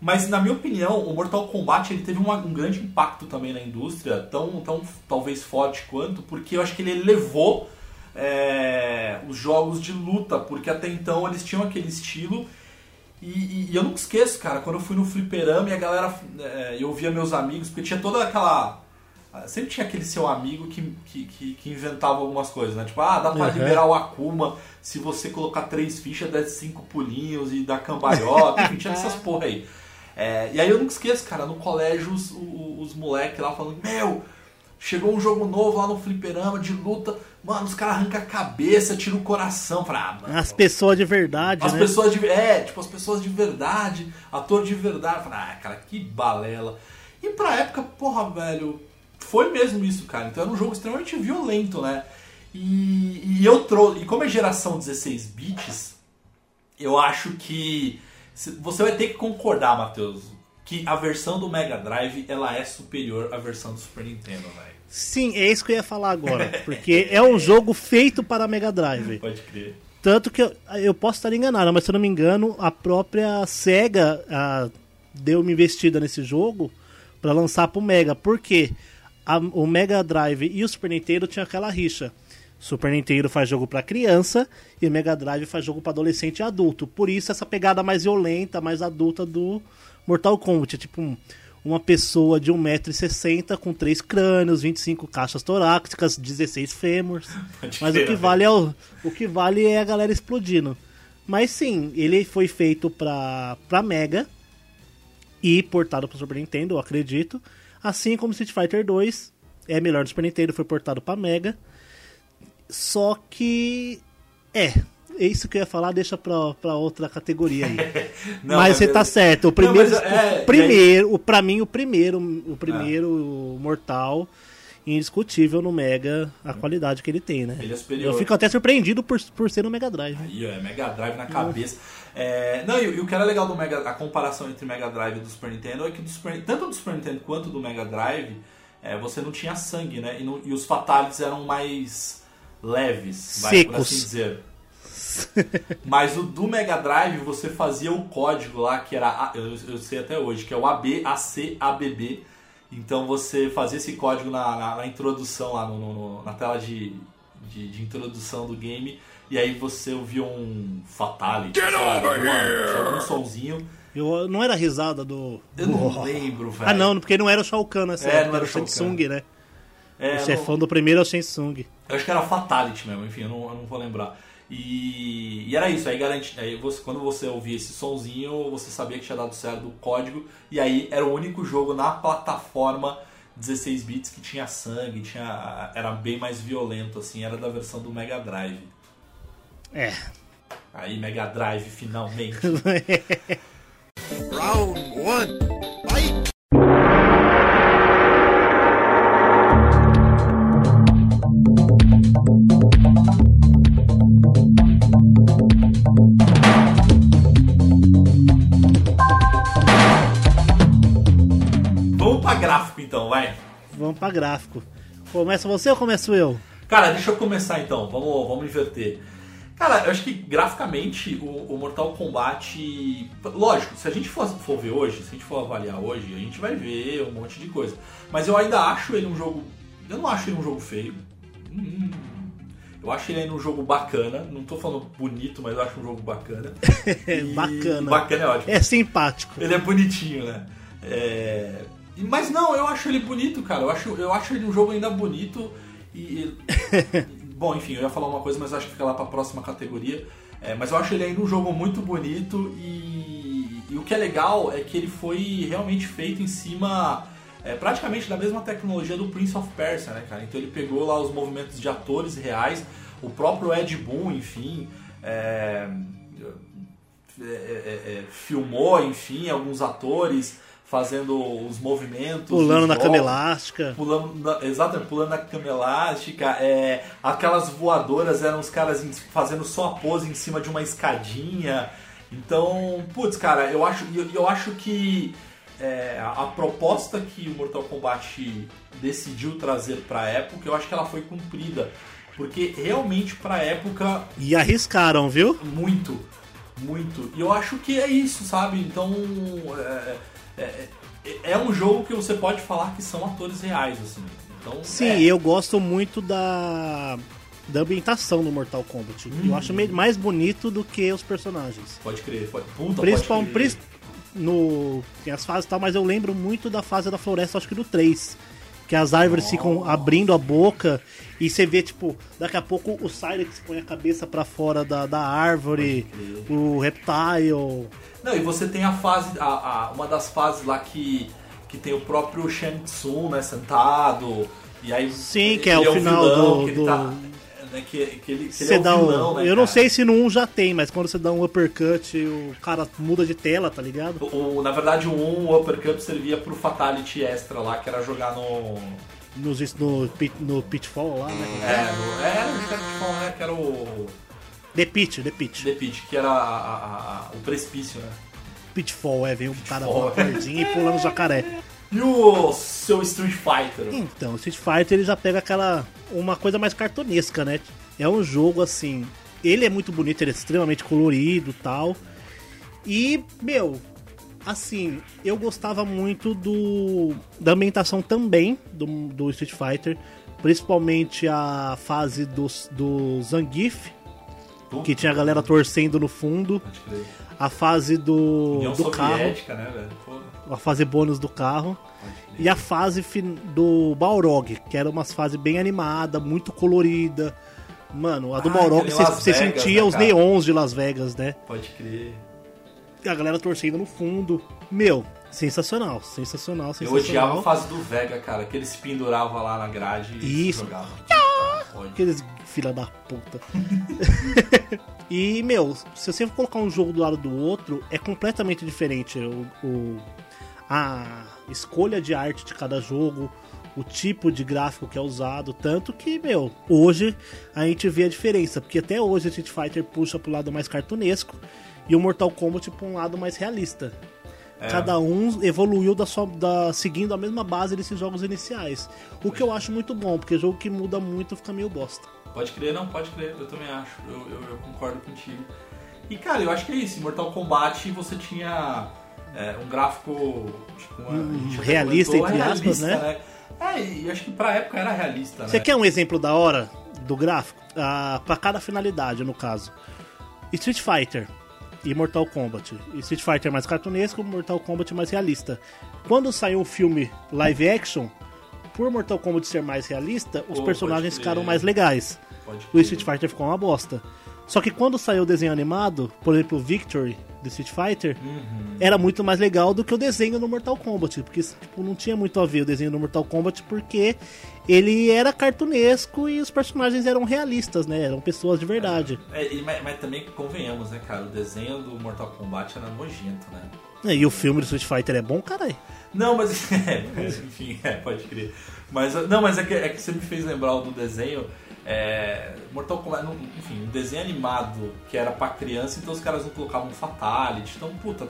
S2: Mas na minha opinião, o Mortal Kombat ele teve uma- um grande impacto também na indústria, tão, tão talvez forte quanto, porque eu acho que ele elevou é, os jogos de luta, porque até então eles tinham aquele estilo. E, e- e eu nunca esqueço, cara, quando eu fui no fliperama e a galera. é, eu via meus amigos, porque tinha toda aquela. Sempre tinha aquele seu amigo que, que, que, que inventava algumas coisas, né? Tipo, ah, dá pra
S3: Uhum.
S2: liberar o Akuma se você colocar três fichas, dá cinco pulinhos e dá cambalhota, enfim, tinha <laughs> essas porra aí. É, e aí eu nunca esqueço, cara, no colégio os, os, os moleques lá falando, meu, chegou um jogo novo lá no fliperama de luta, mano, os caras arrancam a cabeça, tiram o coração. Falei, ah, mano,
S3: As pessoas de verdade,
S2: as
S3: né?
S2: pessoas de. É, tipo, as pessoas de verdade, ator de verdade. Falei, ah, cara, que balela. E pra época, porra, velho, foi mesmo isso, cara. Então era um jogo extremamente violento, né? E, e eu trouxe. E como é geração 16 bits, eu acho que. Você vai ter que concordar, Matheus, que a versão do Mega Drive ela é superior à versão do Super Nintendo, velho.
S3: Sim, é isso que eu ia falar agora. Porque é um jogo feito para Mega Drive. <laughs>
S2: Pode crer.
S3: Tanto que eu, eu posso estar enganado, mas se eu não me engano, a própria SEGA ah, deu uma investida nesse jogo para lançar pro Mega. Por quê? A- o Mega Drive e o Super Nintendo tinham aquela rixa. Super Nintendo faz jogo para criança e o Mega Drive faz jogo para adolescente e adulto. Por isso essa pegada mais violenta, mais adulta do Mortal Kombat. É tipo um- uma pessoa de 1,60m com três crânios, 25 caixas torácicas, 16 fêmurs. Mas o que
S2: né?
S3: vale é o, o que vale é a galera explodindo. Mas sim, ele foi feito pra, pra Mega. e portado para Super Nintendo, eu acredito. Assim como Street Fighter 2 é melhor do Super Nintendo, foi portado para Mega. Só que é, é isso que eu ia falar, deixa pra, pra outra categoria aí. <laughs> não, mas, mas, você eu... tá certo. O primeiro, não, é, o primeiro, o, pra mim, o primeiro, o primeiro ah. Mortal, indiscutível no Mega, a qualidade que ele tem, né?
S2: Ele é superior.
S3: Eu fico até surpreendido por, por ser no Mega Drive.
S2: Aí, é Mega Drive na cabeça. É, não, e, e, o que era legal do Mega, a comparação entre Mega Drive e do Super Nintendo é que do Super, tanto do Super Nintendo quanto do Mega Drive, é, você não tinha sangue, né? E, no, e os fatalities eram mais leves, vai, por assim dizer. Mas o do Mega Drive você fazia o código lá que era, eu, eu sei até hoje, que é o ABACABB. Então você fazia esse código na, na, na introdução, lá no, no, na tela de, de, de, introdução do game. E aí você ouvia um Fatality, Get over here! um sonzinho.
S3: Eu, não era a risada do.
S2: Eu não lembro, velho.
S3: Ah, não, porque não era o Shao Kahn nessa é, época, era o Samsung, né? É, o chefão não... do primeiro é o Samsung.
S2: Eu acho que era Fatality mesmo, enfim, eu não, eu não vou lembrar. E, e, era isso, aí garante, aí você, quando você ouvia esse sonzinho, você sabia que tinha dado certo o código, e aí era o único jogo na plataforma 16 bits que tinha sangue, tinha, era bem mais violento, assim, era da versão do Mega Drive.
S3: É.
S2: Aí Mega Drive finalmente. <laughs>
S4: Round 1,
S2: vai.
S3: Vamos pra gráfico. Começa você ou começo eu?
S2: Cara, deixa eu começar então, vamos, vamos inverter. Cara, eu acho que graficamente o, o, Mortal Kombat. Lógico, se a gente for, for, ver hoje, se a gente for avaliar hoje, a gente vai ver um monte de coisa. Mas eu ainda acho ele um jogo. Eu não acho ele um jogo feio. Hum, eu acho ele ainda um jogo bacana. Não tô falando bonito, mas eu acho um jogo bacana. <laughs>
S3: E... bacana.
S2: Bacana é ótimo.
S3: É simpático.
S2: Ele é bonitinho, né? É... Mas não, eu acho ele bonito, cara. Eu acho, eu acho ele um jogo ainda bonito. E. <laughs> bom, enfim, eu ia falar uma coisa, mas acho que fica lá pra próxima categoria. É, mas eu acho ele ainda um jogo muito bonito e, e, o que é legal é que ele foi realmente feito em cima é, praticamente da mesma tecnologia do Prince of Persia, né, cara? Então ele pegou lá os movimentos de atores reais, o próprio Ed Boon, enfim, é, é, é, é filmou, enfim, alguns atores fazendo os movimentos.
S3: Pulando na cama elástica.
S2: Pulando na, exatamente, pulando na cama elástica. É, aquelas voadoras eram os caras fazendo só a pose em cima de uma escadinha. Então, putz, cara, eu acho, eu, eu acho que é, a proposta que o Mortal Kombat decidiu trazer pra época, eu acho que ela foi cumprida. Porque realmente pra época.
S3: E arriscaram, viu?
S2: Muito. Muito. E eu acho que é isso, sabe? Então. É, é, é, é um jogo que você pode falar que são atores reais, assim. Então,
S3: Sim,
S2: é.
S3: eu gosto muito da da ambientação no Mortal Kombat. Hum. Eu acho mais bonito do que os personagens.
S2: Pode crer, pode, puta,
S3: Principal, pode crer. no tem as fases e tal, mas eu lembro muito da fase da floresta, acho que do 3. Que as árvores ficam abrindo a boca e você vê, tipo, daqui a pouco o Cyrex põe a cabeça para fora da, da árvore, o Reptile.
S2: Não, e você tem a fase, a, a, uma das fases lá que, que tem o próprio Shang Tsung, né, sentado. E aí,
S3: Sim, que é o é final vilão, do.
S2: Que,
S3: tá,
S2: né, que, que ele, que ele é o vilão,
S3: um, né, Eu cara? não sei se no 1 já tem, mas quando você dá um uppercut, o cara muda de tela, tá ligado?
S2: O, na verdade, o 1, o uppercut servia pro Fatality extra lá, que era jogar no.
S3: Nos, no, no Pitfall lá, né?
S2: É, no, é, Pitfall, né? Que era o.
S3: The Pit, The Pit.
S2: The Pit, que era a, a, a, o precipício, né?
S3: Pitfall, é, vem um cara com uma cordinha e pulando jacaré. <laughs>
S2: E o seu Street Fighter?
S3: Então, o Street Fighter ele já pega aquela. uma coisa mais cartonesca, né? É um jogo assim. Ele é muito bonito, ele é extremamente colorido tal. E, meu, assim, eu gostava muito do da ambientação também do, do Street Fighter, principalmente a fase do, do Zangief, que tinha a galera torcendo no fundo. A fase do, União do carro. Né, velho? A fase bônus do carro. E a fase do Balrog, que era uma fase bem animada, muito colorida. Mano, a do ah, Balrog você sentia né, os neons de Las Vegas, né?
S2: Pode crer.
S3: A galera torcendo no fundo. Meu, Sensacional, sensacional,
S2: Eu
S3: sensacional.
S2: odiava a fase do Vega, cara, que ele se pendurava lá na grade e
S3: Isso.
S2: jogava. Ódio.
S3: Aqueles filha da puta. <laughs> e, meu, se você for colocar um jogo do lado do outro, é completamente diferente. O, o- a escolha de arte de cada jogo, o tipo de gráfico que é usado. Tanto que, meu, hoje a gente vê a diferença. Porque até hoje o Street Fighter puxa pro lado mais cartunesco e o Mortal Kombat pra um lado mais realista.
S2: É.
S3: Cada um evoluiu da sua, da, seguindo a mesma base desses jogos iniciais. O que eu acho muito bom, porque jogo que muda muito fica meio bosta.
S2: Pode crer, não, pode crer, eu também acho, eu, eu, eu concordo contigo. E cara, eu acho que é isso, Mortal Kombat você tinha é, um gráfico tipo, uma- até
S3: realista, entre aspas,
S2: realista, É, e acho que pra época era realista,
S3: Você
S2: né?
S3: quer um exemplo da hora do gráfico? Ah, para cada finalidade, no caso. Street Fighter e Mortal Kombat. Street Fighter mais cartunesco, Mortal Kombat mais realista. Quando saiu o filme live action, por Mortal Kombat ser mais realista, os personagens ficaram mais legais. O. Street Fighter ficou uma bosta. Só que quando saiu o desenho animado, por exemplo, o Victory do Street Fighter,
S2: Uhum.
S3: era muito mais legal do que o desenho no Mortal Kombat. Porque tipo, não tinha muito a ver o desenho no Mortal Kombat, porque ele era cartunesco e os personagens eram realistas, né? Eram pessoas de verdade.
S2: É, e- mas, mas também convenhamos, né, cara? O desenho do Mortal Kombat era nojento, né?
S3: E o filme do Street Fighter é bom, caralho.
S2: Não, mas. <laughs> é, mas, enfim, é, pode crer. Mas, não, mas é que, é que você me fez lembrar do desenho. É, Mortal Kombat, não- enfim, um desenho animado que era pra criança, então os caras não colocavam Fatality. Então, puta.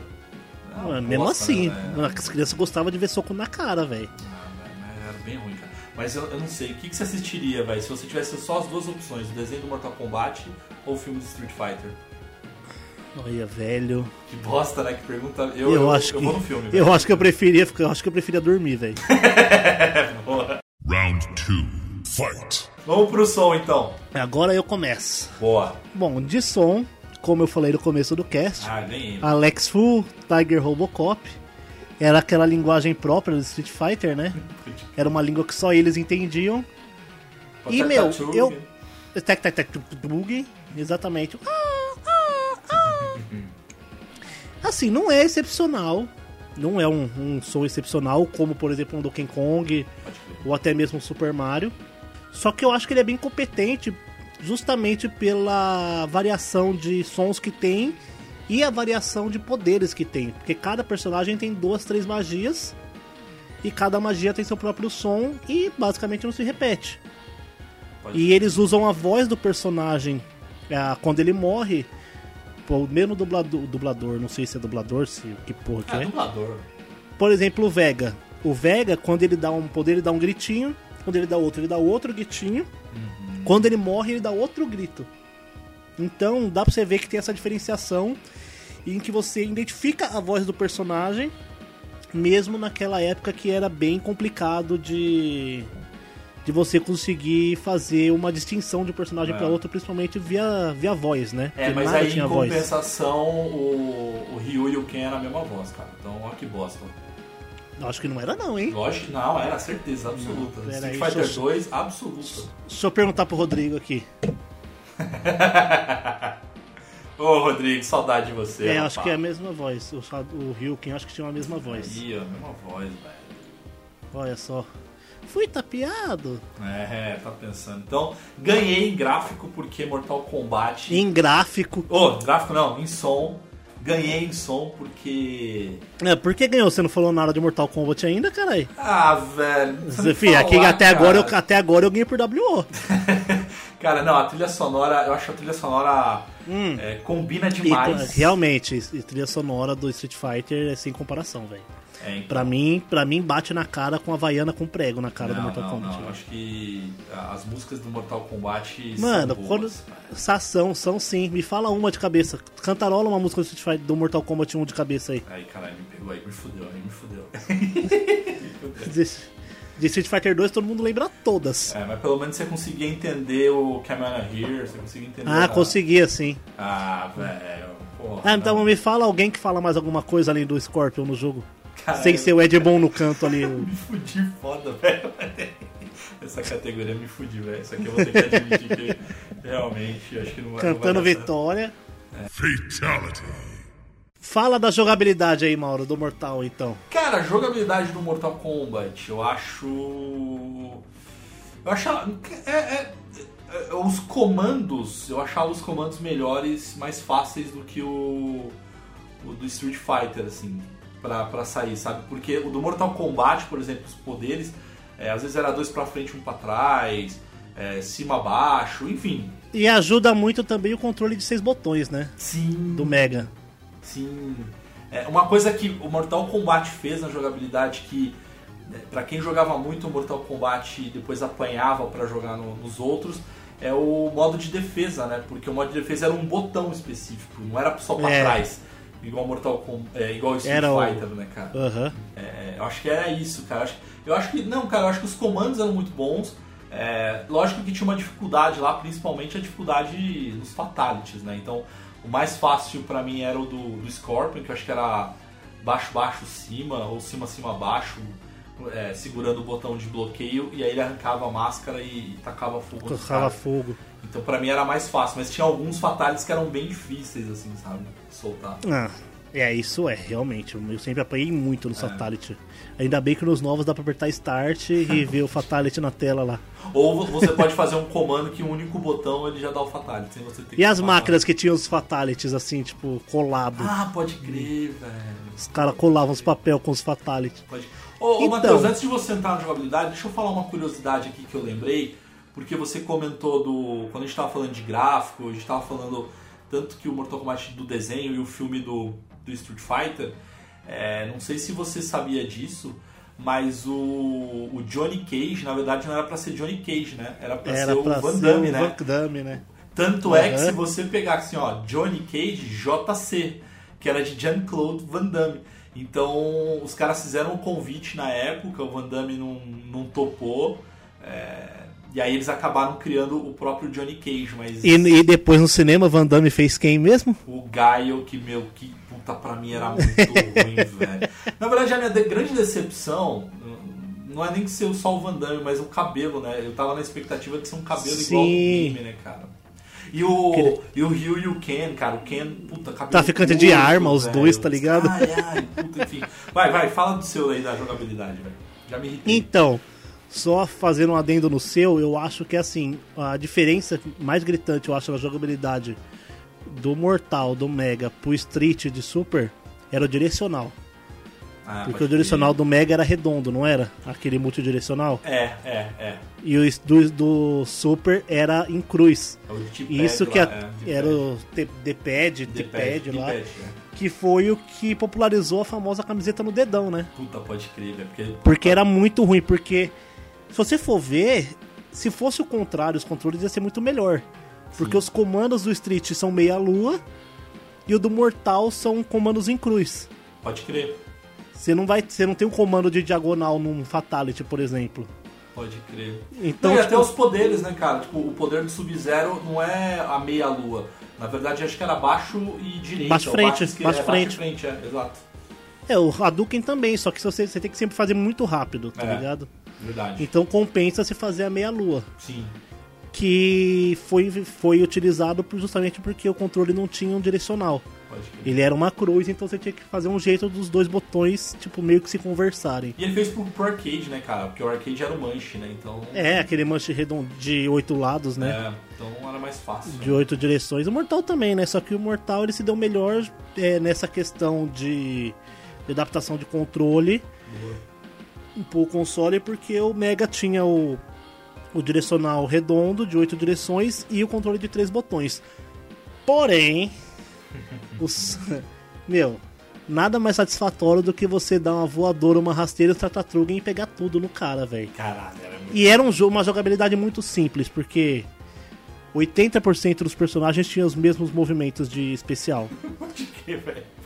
S2: é
S3: Mano, mesmo
S2: bosta,
S3: assim,
S2: né?
S3: as crianças gostavam de ver soco na cara, velho.
S2: Ah, era bem ruim, cara. Mas eu, eu não sei, o que, que você assistiria, velho, se você tivesse só as duas opções, o desenho do Mortal Kombat ou o filme do Street Fighter?
S3: Olha, velho.
S2: Que bosta, né? Que pergunta. Eu,
S3: Eu,
S2: eu,
S3: acho
S2: eu
S3: que
S2: vou no filme.
S3: eu acho que eu preferia, eu acho que eu preferia dormir, velho. <laughs>
S2: Boa.
S4: Round two. Fight.
S2: Vamos pro som então.
S3: Agora eu começo.
S2: Boa.
S3: Bom, de som, como eu falei no começo do cast,
S2: Ah.
S3: Alex Fu, Tiger Robocop. Era aquela linguagem própria do Street Fighter, né? <laughs> Era uma língua que só eles entendiam. E, meu, eu- tac, tac, tuk, bug. Exatamente. Ah, ah, ah. <laughs> Assim, não é excepcional. Não é um, um som excepcional, como por exemplo um Donkey Kong ou até mesmo um Super Mario. Só que eu acho que ele é bem competente justamente pela variação de sons que tem e a variação de poderes que tem. Porque cada personagem tem duas, três magias e cada magia tem seu próprio som e basicamente não se repete. E eles usam a voz do personagem ah, quando ele morre. Pô, o mesmo dublador, dublador, não sei se é dublador, se que porra que
S2: Ah,
S3: é.
S2: dublador.
S3: Por exemplo, o Vega. O Vega, quando ele dá um poder, ele dá um gritinho. Quando ele dá outro, ele dá outro gritinho. Quando ele morre, ele dá outro grito. Então, dá pra você ver que tem essa diferenciação em que você identifica a voz do personagem, mesmo naquela época que era bem complicado de de você conseguir fazer uma distinção de um personagem
S2: É.
S3: pra outro, principalmente via, via voz, né?
S2: É,
S3: Porque
S2: mas aí em
S3: voz.
S2: compensação o, o Ryu e o Ken eram a mesma voz, cara. Então, ó que bosta.
S3: Acho que não era não, hein?
S2: Lógico que não, era certeza absoluta.
S3: Não,
S2: Street Fighter
S3: deixa eu-
S2: 2, absoluta.
S3: Deixa eu perguntar pro Rodrigo aqui. <laughs>
S2: Ô, Rodrigo, saudade de você.
S3: É,
S2: rapaz.
S3: acho que é a mesma voz. O, o Ryuken acho que tinha a mesma voz.
S2: Aí, ó, mesma voz, velho.
S3: Olha só. Fui tapeado.
S2: É, tá pensando. Então, ganhei em gráfico porque Mortal Kombat.
S3: Em gráfico.
S2: Ô, gráfico não, em som. Ganhei em som porque.
S3: É, por que ganhou? Você não falou nada de Mortal Kombat ainda, caralho?
S2: Ah, velho.
S3: Fih, aqui, até,
S2: cara.
S3: agora eu, até agora eu ganhei por WO. <laughs>
S2: Cara, não, a trilha sonora, eu acho a trilha sonora é, combina
S3: E,
S2: demais.
S3: realmente, a trilha sonora do Street Fighter é sem comparação, velho.
S2: É, então,
S3: Pra mim, pra mim, bate na cara com a Havaiana com prego na cara do
S2: não,
S3: Mortal
S2: não,
S3: Kombat.
S2: não, acho que as músicas do Mortal Kombat
S3: Mano,
S2: são
S3: quando. Sação, são sim. Me fala uma de cabeça. Cantarola uma música do do Mortal Kombat 1 de cabeça aí.
S2: Aí, caralho, me pegou aí, me fudeu, aí me fudeu. <laughs>
S3: De, de Street Fighter 2 todo mundo lembra todas.
S2: É, mas pelo menos você conseguia entender o Kamana Here, você conseguia entender.
S3: Ah,
S2: a-
S3: conseguia sim.
S2: Ah, velho. porra,
S3: Ah, então
S2: não.
S3: me fala alguém que fala mais alguma coisa além do Scorpion no jogo.
S2: Caralho,
S3: Sem ser o Ed Boon no canto ali. <laughs>
S2: Me fudi foda, velho. <laughs> Essa categoria me fudi, velho. Isso aqui eu vou ter que admitir que realmente acho que não vai não vai
S3: Cantando
S2: dar certo.
S3: Vitória.
S4: Fatality.
S3: Fala da jogabilidade aí, Mauro, do Mortal, então.
S2: Cara, a jogabilidade do Mortal Kombat, eu acho. Eu acho. É, é- é- os comandos, eu achava os comandos melhores, mais fáceis do que o, o do Street Fighter, assim, pra, pra sair, sabe? Porque o do Mortal Kombat, por exemplo, os poderes, é, às vezes era dois pra frente, um pra trás, é, cima, baixo, enfim.
S3: E ajuda muito também o controle de seis botões, né?
S2: Sim.
S3: Do Mega.
S2: Sim. É, uma coisa que o Mortal Kombat fez na jogabilidade que né, pra quem jogava muito o Mortal Kombat e depois apanhava pra jogar no- nos outros é o modo de defesa, né? Porque o modo de defesa era um botão específico, não era só pra
S3: É.
S2: trás. Igual Mortal Kombat, é, igual Street
S3: Era o-
S2: Fighter, né, cara?
S3: Aham.
S2: É, eu acho que era isso, cara. Eu acho, eu acho que. Não, cara, eu acho que os comandos eram muito bons. É, lógico que tinha uma dificuldade lá, principalmente a dificuldade nos fatalities, né? Então, o mais fácil pra mim era o do, do Scorpion, que eu acho que era baixo, baixo, cima, ou cima, cima, baixo, é, segurando o botão de bloqueio, e aí ele arrancava a máscara e, e tacava fogo caras.
S3: fogo.
S2: Então, pra mim era mais fácil, mas tinha alguns fatalities que eram bem difíceis, assim, sabe? Soltar.
S3: Ah, é, isso é, realmente. Eu sempre apanhei muito no
S2: É.
S3: Fatality. Ainda bem que nos novos dá pra apertar Start e <laughs> ver o Fatality na tela lá.
S2: Ou você pode fazer um comando que um único botão ele já dá o fatality,
S3: E as máquinas que tinham os Fatalities, assim, tipo, colado.
S2: Ah, pode crer, velho.
S3: Os caras colavam os papel com os Fatalities.
S2: Pode... Ô, ô
S3: Então.
S2: Matheus, antes de você entrar na jogabilidade, deixa eu falar uma curiosidade aqui que eu lembrei, porque você comentou do. Quando a gente tava falando de gráfico, a gente tava falando tanto que o Mortal Kombat do desenho e o filme do, do Street Fighter. é, não sei se você sabia disso, mas o, o Johnny Cage, na verdade, não era pra ser Johnny Cage, né? Era pra
S3: Era
S2: ser o Van
S3: ser
S2: Damme, né?
S3: Van Damme, né?
S2: Tanto é que se você pegar assim, ó, Johnny Cage JC, que era de Jean-Claude Van Damme. Então, os caras fizeram um convite na época, o Van Damme não, não topou. é, e aí eles acabaram criando o próprio Johnny Cage, mas
S3: E, e depois no cinema, Van Damme fez quem mesmo?
S2: o Gaio, que, meu, que puta pra mim era muito ruim, <laughs> velho. Na verdade, a minha de- grande decepção hum, não é nem que ser só o Van Damme, mas o cabelo, né? Eu tava na expectativa de ser um cabelo igual ao
S3: Sim.
S2: game, né, cara? E o,
S3: Aquele-
S2: e o Ryu e o Ken, cara, o Ken, puta, cabelo
S3: Traficante de
S2: curto,
S3: arma, os
S2: velho.
S3: dois, tá ligado?
S2: Ai, ai, puta, enfim. Vai, vai, fala do seu aí da jogabilidade, velho. Já me irritei.
S3: Então, só fazendo um adendo no seu, eu acho que assim, a diferença mais gritante, eu acho, na jogabilidade do Mortal, do Mega pro Street de Super era o direcional.
S2: Ah,
S3: Porque o direcional
S2: crer.
S3: do Mega era redondo, não era? Aquele multidirecional.
S2: É, é, é.
S3: E o do, do Super era em cruz.
S2: É
S3: Isso que
S2: lá,
S3: a-
S2: é,
S3: era o D-pad,
S2: D-pad,
S3: lá,
S2: é.
S3: que foi o que popularizou a famosa camiseta no dedão, né?
S2: Puta, pode crer, velho. Porque,
S3: Porque era muito ruim, porque se você for ver, se fosse o contrário, os controles ia ser muito melhor. Porque
S2: Sim.
S3: os comandos do Street são meia lua e o do Mortal são comandos em cruz.
S2: Pode crer,
S3: Você não vai, você não tem um comando de diagonal num Fatality, por exemplo.
S2: pode crer.
S3: Então,
S2: Não, e
S3: tipo,
S2: até os poderes, né, cara? Tipo, o poder do Sub-Zero não é a meia-lua. Na verdade, acho que era baixo e direita.
S3: Baixo
S2: ou
S3: frente,
S2: esquerda,
S3: baixo
S2: é,
S3: frente.
S2: Baixo frente, é, exato.
S3: é, o Hadouken também, só que você, você tem que sempre fazer muito rápido, tá
S2: É.
S3: ligado?
S2: Verdade.
S3: Então compensa se fazer a meia lua.
S2: Sim.
S3: Que foi, foi utilizado justamente porque o controle não tinha um direcional. Ele era uma cruz, então você tinha que fazer um jeito dos dois botões, tipo, meio que se conversarem.
S2: E ele fez pro, pro arcade, né, cara? Porque o arcade era o manche, né? Então.
S3: É, aquele manche redondo de oito lados, né?
S2: é, então era mais fácil.
S3: De oito direções. O Mortal também, né? Só que o Mortal ele se deu melhor é, nessa questão de, de adaptação de controle
S2: Boa.
S3: Pro console, porque o Mega tinha o, o direcional redondo de oito direções e o controle de três botões. Porém, <laughs> os, meu, nada mais satisfatório do que você dar uma voadora, uma rasteira, um tratatruga e pegar tudo no cara, velho.
S2: Caralho, era muito.
S3: E era um jogo, uma jogabilidade muito simples, porque 80% dos personagens tinham os mesmos movimentos de especial. <laughs>
S2: Crer, velho.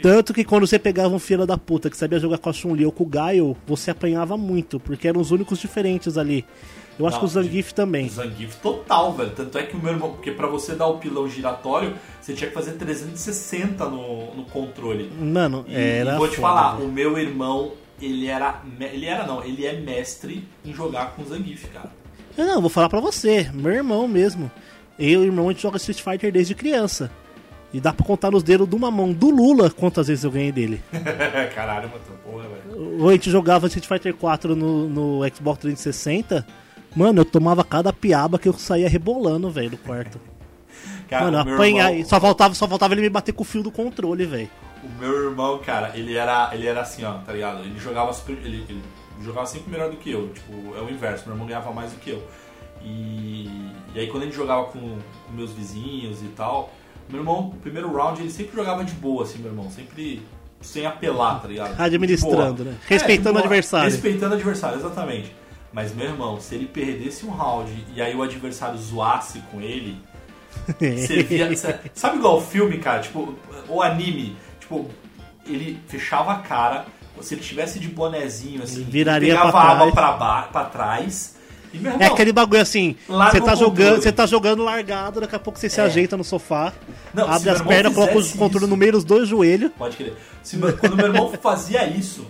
S3: Tanto que quando você pegava um filho da puta que sabia jogar com a Chun-Li ou com o Gaio, você apanhava muito, porque eram os únicos diferentes ali. Eu acho
S2: Não,
S3: que o Zangief também.
S2: Zangief total, velho. Tanto é que o meu irmão. Porque pra você dar o pilão giratório, você tinha que fazer 360 no, no controle.
S3: Mano,
S2: E,
S3: era.
S2: e vou te
S3: foda,
S2: falar,
S3: velho.
S2: o meu irmão, ele era. Ele era não, ele é mestre em jogar com Zangief, cara.
S3: Eu Não, vou falar pra você, meu irmão mesmo. Eu e o irmão a gente joga Street Fighter desde criança. E dá pra contar nos dedos de uma mão do Lula quantas vezes eu ganhei dele. <laughs>
S2: Caralho, mano, porra, velho.
S3: A gente jogava Street Fighter 4 no, no Xbox 360. Mano, eu tomava cada piaba que eu saía rebolando, velho, do quarto. <laughs>
S2: Cara,
S3: Mano, apanhar.
S2: irmão-
S3: Só faltava, só faltava ele me bater com o fio do controle, velho.
S2: O meu irmão, cara, ele era, ele era assim, ó, tá ligado? Ele jogava super, ele, ele jogava sempre melhor do que eu. Tipo, é o inverso, meu irmão ganhava mais do que eu. E, e aí quando gente jogava com, com meus vizinhos e tal, meu irmão, o primeiro round, ele sempre jogava de boa, assim, meu irmão. Sempre sem apelar, tá ligado?
S3: Administrando, né? Respeitando
S2: boa.
S3: o adversário.
S2: Respeitando o adversário, exatamente. Mas, meu irmão, se ele perdesse um round e aí o adversário zoasse com ele, <laughs> você via. sabe igual o filme, cara? Tipo, o anime, tipo, ele fechava a cara, se ele tivesse de bonezinho assim,
S3: Ele viraria
S2: pegava
S3: pra
S2: água pra, pra trás.
S3: É
S2: irmão,
S3: aquele bagulho assim, você tá jogando, você tá jogando largado, daqui a pouco você se
S2: É.
S3: ajeita no sofá,
S2: Não,
S3: abre as pernas, coloca o controle
S2: isso-
S3: no meio dos dois joelhos.
S2: Pode crer. Se, quando meu irmão fazia isso,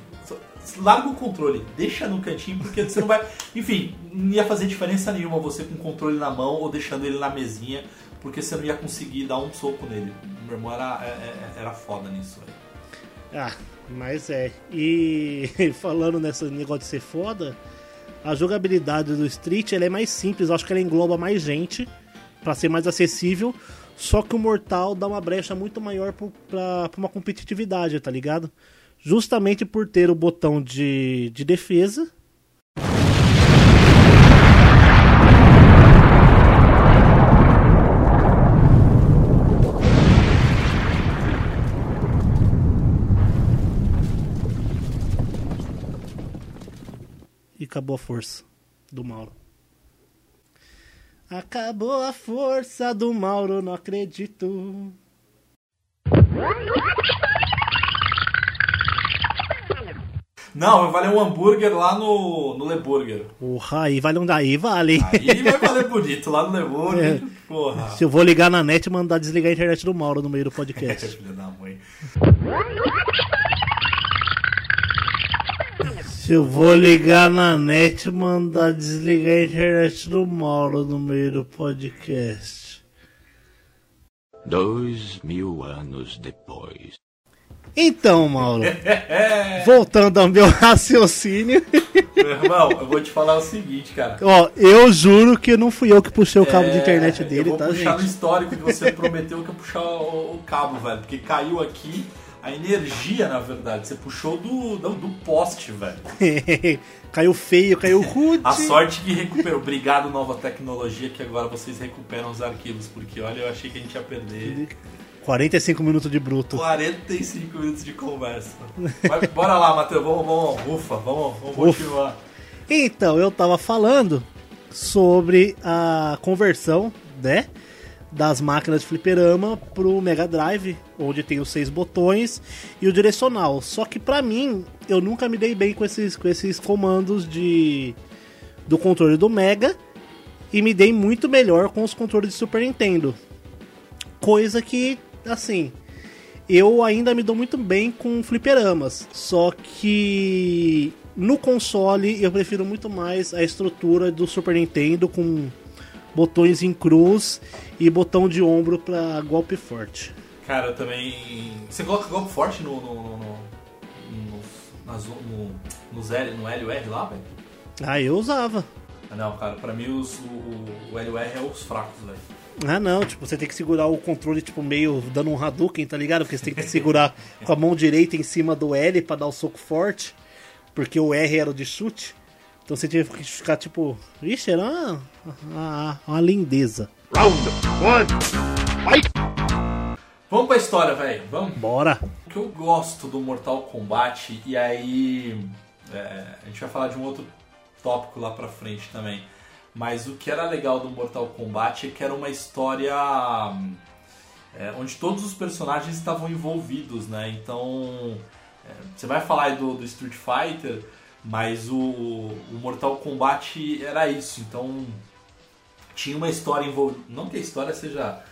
S2: larga o controle, deixa no cantinho, porque você não vai. Enfim, não ia fazer diferença nenhuma você com o controle na mão ou deixando ele na mesinha, porque você não ia conseguir dar um soco nele. Meu irmão era, é- é- era foda nisso, velho.
S3: Ah, mas é. E <laughs> falando nesse negócio de ser foda, a jogabilidade do Street ela é mais simples, acho que ela engloba mais gente pra ser mais acessível. Só que o Mortal dá uma brecha muito maior pra uma competitividade, tá ligado? Justamente por ter o botão de, de defesa. Acabou a força do Mauro. Acabou a força do Mauro, não acredito.
S2: Não, vai valer um hambúrguer lá no, no Leburger.
S3: Porra, aí vale um daí, vale.
S2: Aí vai valer bonito, lá no Leburger.
S3: É.
S2: Porra.
S3: Se eu vou ligar na net e mandar desligar a internet do Mauro no meio do podcast. <laughs>
S2: Filha da mãe. <laughs>
S3: Se eu vou ligar na net e mandar desligar a internet do Mauro no meio do podcast.
S5: Dois mil anos depois.
S3: Então, Mauro, <laughs> <laughs> voltando ao meu <laughs> raciocínio,
S2: Meu irmão, eu vou te falar o seguinte, cara.
S3: ó, eu juro que não fui eu que puxei o cabo de internet
S2: É,
S3: dele,
S2: eu vou
S3: tá,
S2: puxar no
S3: gente?
S2: histórico que você prometeu que eu puxar o, o cabo, velho. Porque caiu aqui a energia, na verdade. Você puxou do, do, do poste, velho. <laughs>
S3: caiu feio, caiu rude.
S2: A sorte que recuperou. Obrigado, nova tecnologia, que agora vocês recuperam os arquivos. Porque olha, eu achei que a gente ia perder
S3: 45 minutos de bruto.
S2: 45 minutos de conversa. Mas bora lá, Matheus. Vamos, vamos, ufa, vamos, vamos continuar.
S3: Então, eu tava falando sobre a conversão, né? Das máquinas de fliperama pro Mega Drive, onde tem os seis botões e o direcional. Só que pra mim, eu nunca me dei bem com esses, com esses comandos de do controle do Mega e me dei muito melhor com os controles de Super Nintendo. Coisa que, assim, eu ainda me dou muito bem com fliperamas. Só que no console eu prefiro muito mais a estrutura do Super Nintendo com botões em cruz e botão de ombro pra golpe forte.
S2: Cara, eu também. Você coloca golpe forte no. no, no, no, no, nas- no, L, no L e o R lá, velho?
S3: Ah, eu usava.
S2: Ah, Não, cara, pra mim os, o, e o R é os fracos, velho.
S3: Ah, não, tipo, você tem que segurar o controle, tipo, meio dando um Hadouken, tá ligado? Porque você tem que segurar <laughs> com a mão direita em cima do L pra dar o soco forte, porque o R era o de chute. Então você tinha que ficar, tipo, ixi, era uma, uma, uma lindeza.
S2: Vamos pra história, velho. Vamos.
S3: Bora!
S2: O que eu gosto do Mortal Kombat, e aí é, a gente vai falar de um outro tópico lá pra frente também. Mas o que era legal do Mortal Kombat é que era uma história é, onde todos os personagens estavam envolvidos, né? Então é, você vai falar aí do, do Street Fighter, mas o, o Mortal Kombat era isso. Então tinha uma história envolvida. Não que a história seja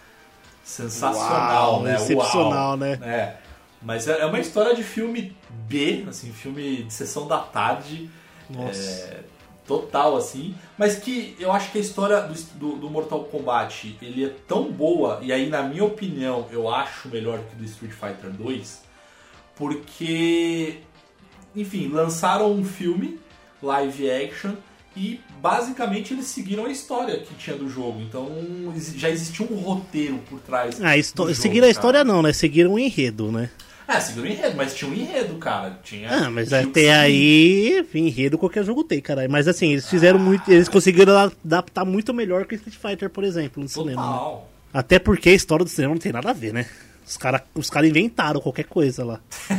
S2: sensacional,
S3: Uau,
S2: né?
S3: excepcional,
S2: Uau.
S3: né?
S2: É. Mas é é uma história de filme B, assim, filme de sessão da tarde.
S3: Nossa.
S2: É, total, assim. Mas que eu acho que a história do, do, do Mortal Kombat ele é tão boa, e aí, na minha opinião, eu acho melhor que do Street Fighter 2, porque, enfim, lançaram um filme live action e basicamente eles seguiram a história que tinha do jogo. Então já existia um roteiro por trás.
S3: Ah, seguiram a história
S2: cara.
S3: não, né? Seguiram o enredo, né?
S2: É, seguiram o enredo, mas tinha um enredo, cara. Tinha,
S3: Ah, mas
S2: tinha
S3: até aí, enredo qualquer jogo tem, caralho. Mas assim, eles fizeram muito. Eles conseguiram adaptar muito melhor que Street Fighter, por exemplo, no
S2: seguir.
S3: cinema. né?
S2: Total.
S3: Até porque a história do cinema não tem nada a ver, né? Os caras os cara inventaram qualquer coisa lá. <laughs>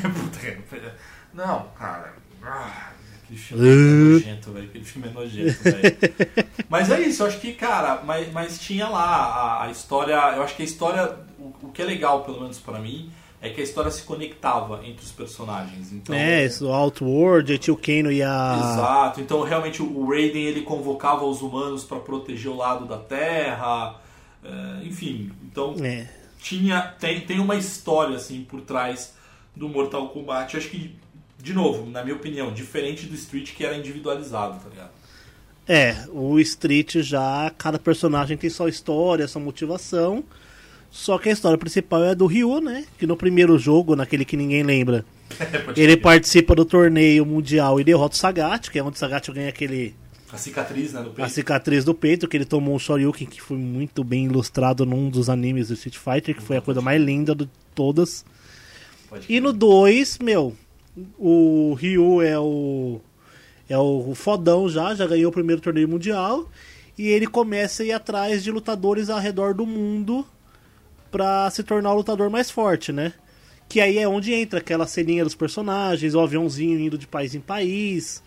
S2: Que- Não, cara. Ah, aquele filme é nojento, velho. Aquele filme é nojento, velho. <laughs> mas é isso, eu acho que, cara, mas, mas tinha lá a, a história. Eu acho que a história. O, o que é legal, pelo menos pra mim, é que a história se conectava entre os personagens. Então,
S3: É, isso, Outworld, a Tio Kano e a.
S2: Exato. Então, realmente, o Raiden ele convocava os humanos pra proteger o lado da Terra. é, enfim, então
S3: É.
S2: tinha tem, tem uma história assim por trás do Mortal Kombat. Eu acho que de novo, na minha opinião, diferente do Street que era individualizado, tá ligado?
S3: É, o Street já, cada personagem tem sua história, sua motivação. Só que a história principal é a do Ryu, né? Que no primeiro jogo, naquele que ninguém lembra, <laughs>
S2: Pode
S3: ele participa do torneio mundial e derrota o Sagat, que é onde o Sagat ganha aquele
S2: a cicatriz, né,
S3: a
S2: peito.
S3: cicatriz do peito, que ele tomou um Shoryuken que foi muito bem ilustrado num dos animes do Street Fighter, que foi a coisa mais linda de todas. E no 2, meu, o Ryu é o é o fodão já, já ganhou o primeiro torneio mundial e ele começa a ir atrás de lutadores ao redor do mundo pra se tornar o lutador mais forte, né? Que aí é onde entra aquela ceninha dos personagens, o aviãozinho indo de país em país.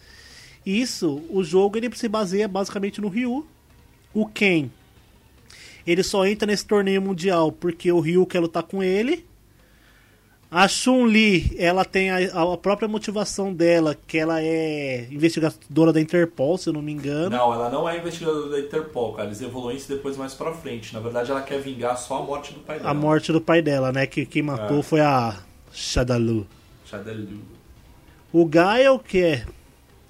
S3: Isso, o jogo ele se baseia basicamente no Ryu. O Ken, ele só entra nesse torneio mundial porque o Ryu quer lutar com ele. A Chun-Li, ela tem a, a própria motivação dela, que ela é investigadora da Interpol, se eu não me engano.
S2: Não, ela não é investigadora da Interpol, cara. Eles evoluem isso depois mais pra frente. Na verdade, ela quer vingar só a morte do pai dela.
S3: A morte do pai dela, né? Que quem matou
S2: É.
S3: foi a Shadalu.
S2: Shadaloo.
S3: O Gael, que é,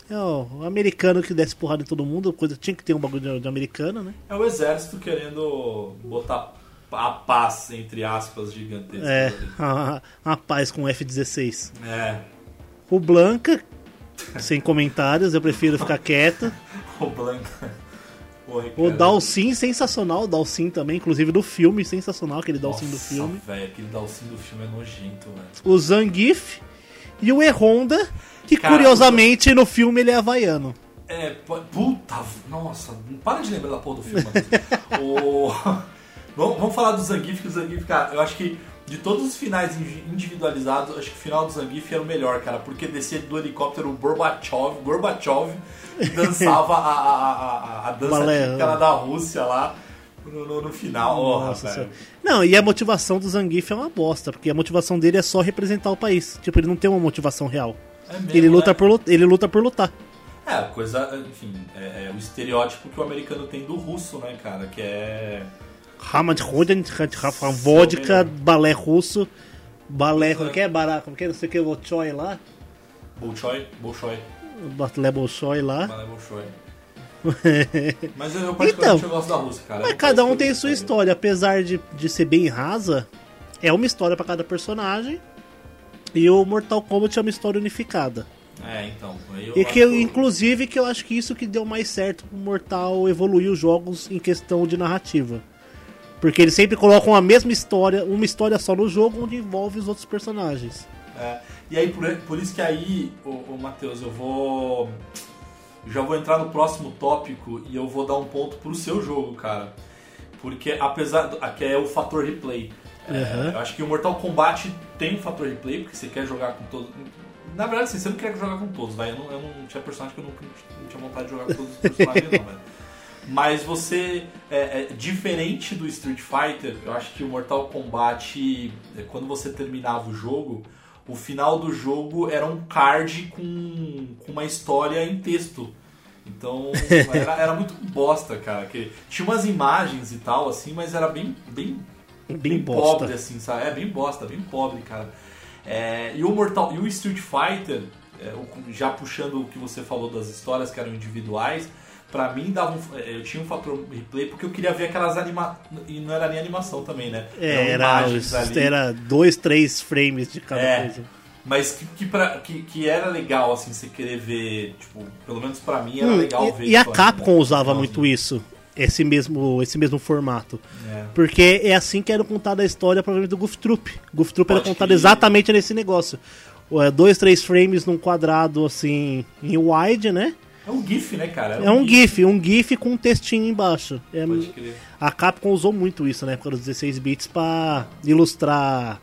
S3: é o americano que desce porrada em todo mundo, coisa tinha que ter um bagulho de, de americano, né?
S2: É o exército querendo botar a paz, entre aspas, gigantesca.
S3: É, a, <laughs> a paz com F-16.
S2: É.
S3: O Blanca, sem comentários, eu prefiro ficar quieto. <laughs>
S2: O Blanca. Porra,
S3: O. Dalsin, sensacional, o Dalsin também, inclusive do filme, sensacional aquele Dalsin do filme.
S2: velho, aquele Dalsin do filme é nojento, velho.
S3: O Zangief e o E-Honda, que
S2: Cara,
S3: curiosamente no filme ele é havaiano.
S2: É, pu- puta, nossa, não para de lembrar da porra do filme. <laughs> o... vamos, vamos falar do Zangief, que o Zangief, cara, eu acho que de todos os finais indi- individualizados, acho que o final do Zangief era o melhor, cara, porque descia do helicóptero o Gorbachev, Gorbachev <laughs> dançava a, a, a, a- dança típica da Rússia lá no, no, no final.
S3: Nossa. Senhora. Não, e a motivação do Zangief é uma bosta, porque a motivação dele é só representar o país. Tipo, ele não tem uma motivação real.
S2: É mesmo,
S3: Ele luta,
S2: né?
S3: por, ele luta por lutar.
S2: É, a coisa, enfim, é, é o estereótipo que o americano tem do russo, né, cara, que é...
S3: Hamad Roden, vodka, balé russo, balé, como
S2: É.
S3: que é? Bará, como que é? Não sei o que, Bolshoi lá.
S2: Bolshoi, Bolshoi,
S3: Balé Bolshoi lá.
S2: Balé Bolshoi. <laughs> Mas eu, eu particularmente
S3: Então,
S2: eu gosto da Rússia, cara.
S3: Mas cada um tem sua história, apesar de, de ser bem rasa, é uma história pra cada personagem. E o Mortal Kombat é uma história unificada.
S2: É, então.
S3: E que eu, inclusive que eu acho que isso que deu mais certo pro Mortal evoluir os jogos em questão de narrativa. Porque eles sempre colocam a mesma história, uma história só no jogo onde envolve os outros personagens.
S2: É, e aí, por, por isso que aí, ô, ô Matheus, eu vou. Já vou entrar no próximo tópico e eu vou dar um ponto pro seu jogo, cara. Porque apesar. Do, que é o fator replay. É,
S3: Uhum.
S2: eu acho que o Mortal Kombat tem um fator replay, porque você quer jogar com todos. Na verdade, assim, você não quer jogar com todos, vai. Eu não, eu não tinha personagem que eu não, não tinha vontade de jogar com todos os personagens, não, velho. Mas você, é, é, diferente do Street Fighter, eu acho que o Mortal Kombat, é, quando você terminava o jogo, o final do jogo era um card com, com uma história em texto. Então <laughs> era, era muito bosta, cara. Que tinha umas imagens e tal, assim, mas era bem, bem,
S3: Bem bosta.
S2: pobre, assim, sabe? É bem bosta, bem pobre, cara. É, e o Mortal e o Street Fighter, é, já puxando o que você falou das histórias que eram individuais, pra mim dava um, é, eu tinha um fator replay porque eu queria ver aquelas animações. E não era nem animação também, né?
S3: É, era, era dois, três frames de cada
S2: É,
S3: coisa.
S2: mas que, que, pra- que, que era legal, assim, você querer ver, tipo, pelo menos pra mim era
S3: Hum,
S2: legal
S3: e-
S2: ver.
S3: e, a
S2: isso,
S3: Capcom
S2: né?
S3: usava muito isso. Esse mesmo, esse mesmo formato.
S2: É.
S3: Porque é assim que era contada a história, provavelmente, do Goof Troop. Goof Troop era
S2: Pode
S3: contado
S2: crer.
S3: exatamente nesse negócio. É, dois, três frames num quadrado, assim, em wide, né?
S2: É um GIF, né, cara?
S3: É um GIF, um GIF com um textinho embaixo. É,
S2: Pode crer.
S3: a Capcom usou muito isso na época dos 16 bits pra ilustrar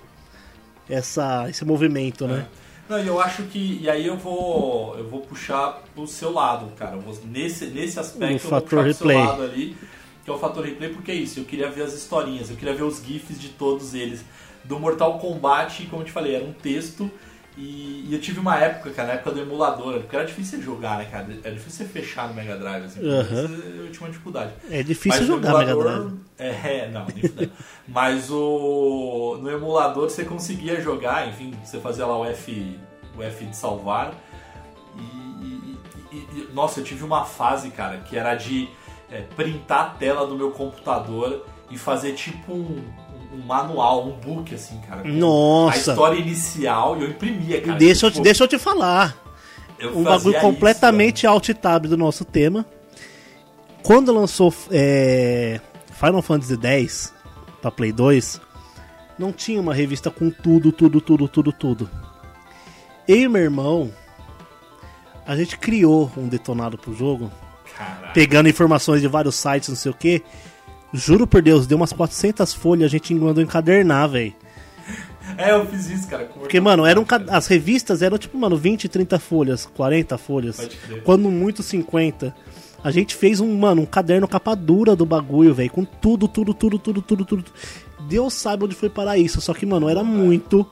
S3: essa, esse movimento, né?
S2: Não, e eu acho que. E aí eu vou. Eu vou puxar pro seu lado, cara. Eu vou- nesse, nesse aspecto
S3: O
S2: eu vou puxar pro
S3: replay.
S2: seu lado ali. Que é o fator replay, porque é isso. Eu queria ver as historinhas, eu queria ver os GIFs de todos eles. Do Mortal Kombat, como eu te falei, era um texto. E, e eu tive uma época, cara, na época do emulador, porque era difícil jogar, né, cara? Era difícil você fechar no Mega Drive, assim.
S3: Aham.
S2: Eu tinha uma dificuldade.
S3: É difícil
S2: Mas no
S3: jogar Mega
S2: emulador-
S3: Drive.
S2: É, é, não, nem. Mas o no emulador você conseguia jogar, enfim, você fazia lá o F, o F de salvar. E- e- nossa, eu tive uma fase, cara, que era de é, printar a tela do meu computador e fazer tipo um, um manual, um book, assim, cara.
S3: Nossa.
S2: A história inicial e eu imprimia, cara.
S3: Deixa eu, te, deixa eu te falar.
S2: eu
S3: um bagulho
S2: isso,
S3: completamente alt-tab do nosso tema. Quando lançou é, Final Fantasy X pra Play 2, não tinha uma revista com tudo, tudo, tudo, tudo, tudo. Eu e meu irmão, a gente criou um detonado pro jogo.
S2: Caralho.
S3: pegando informações de vários sites, não sei o que. Juro por Deus, deu umas 400 folhas, a gente mandou encadernar, velho.
S2: É, eu fiz isso, cara.
S3: Porque, mano, eram, ca- as revistas eram tipo, mano, 20, 30 folhas, 40 folhas. Quando muito 50. A gente fez um, mano, um caderno capa dura do bagulho, velho. Com tudo, tudo, tudo, tudo, tudo, tudo. Deus sabe onde foi parar isso. Só que, mano, era muito.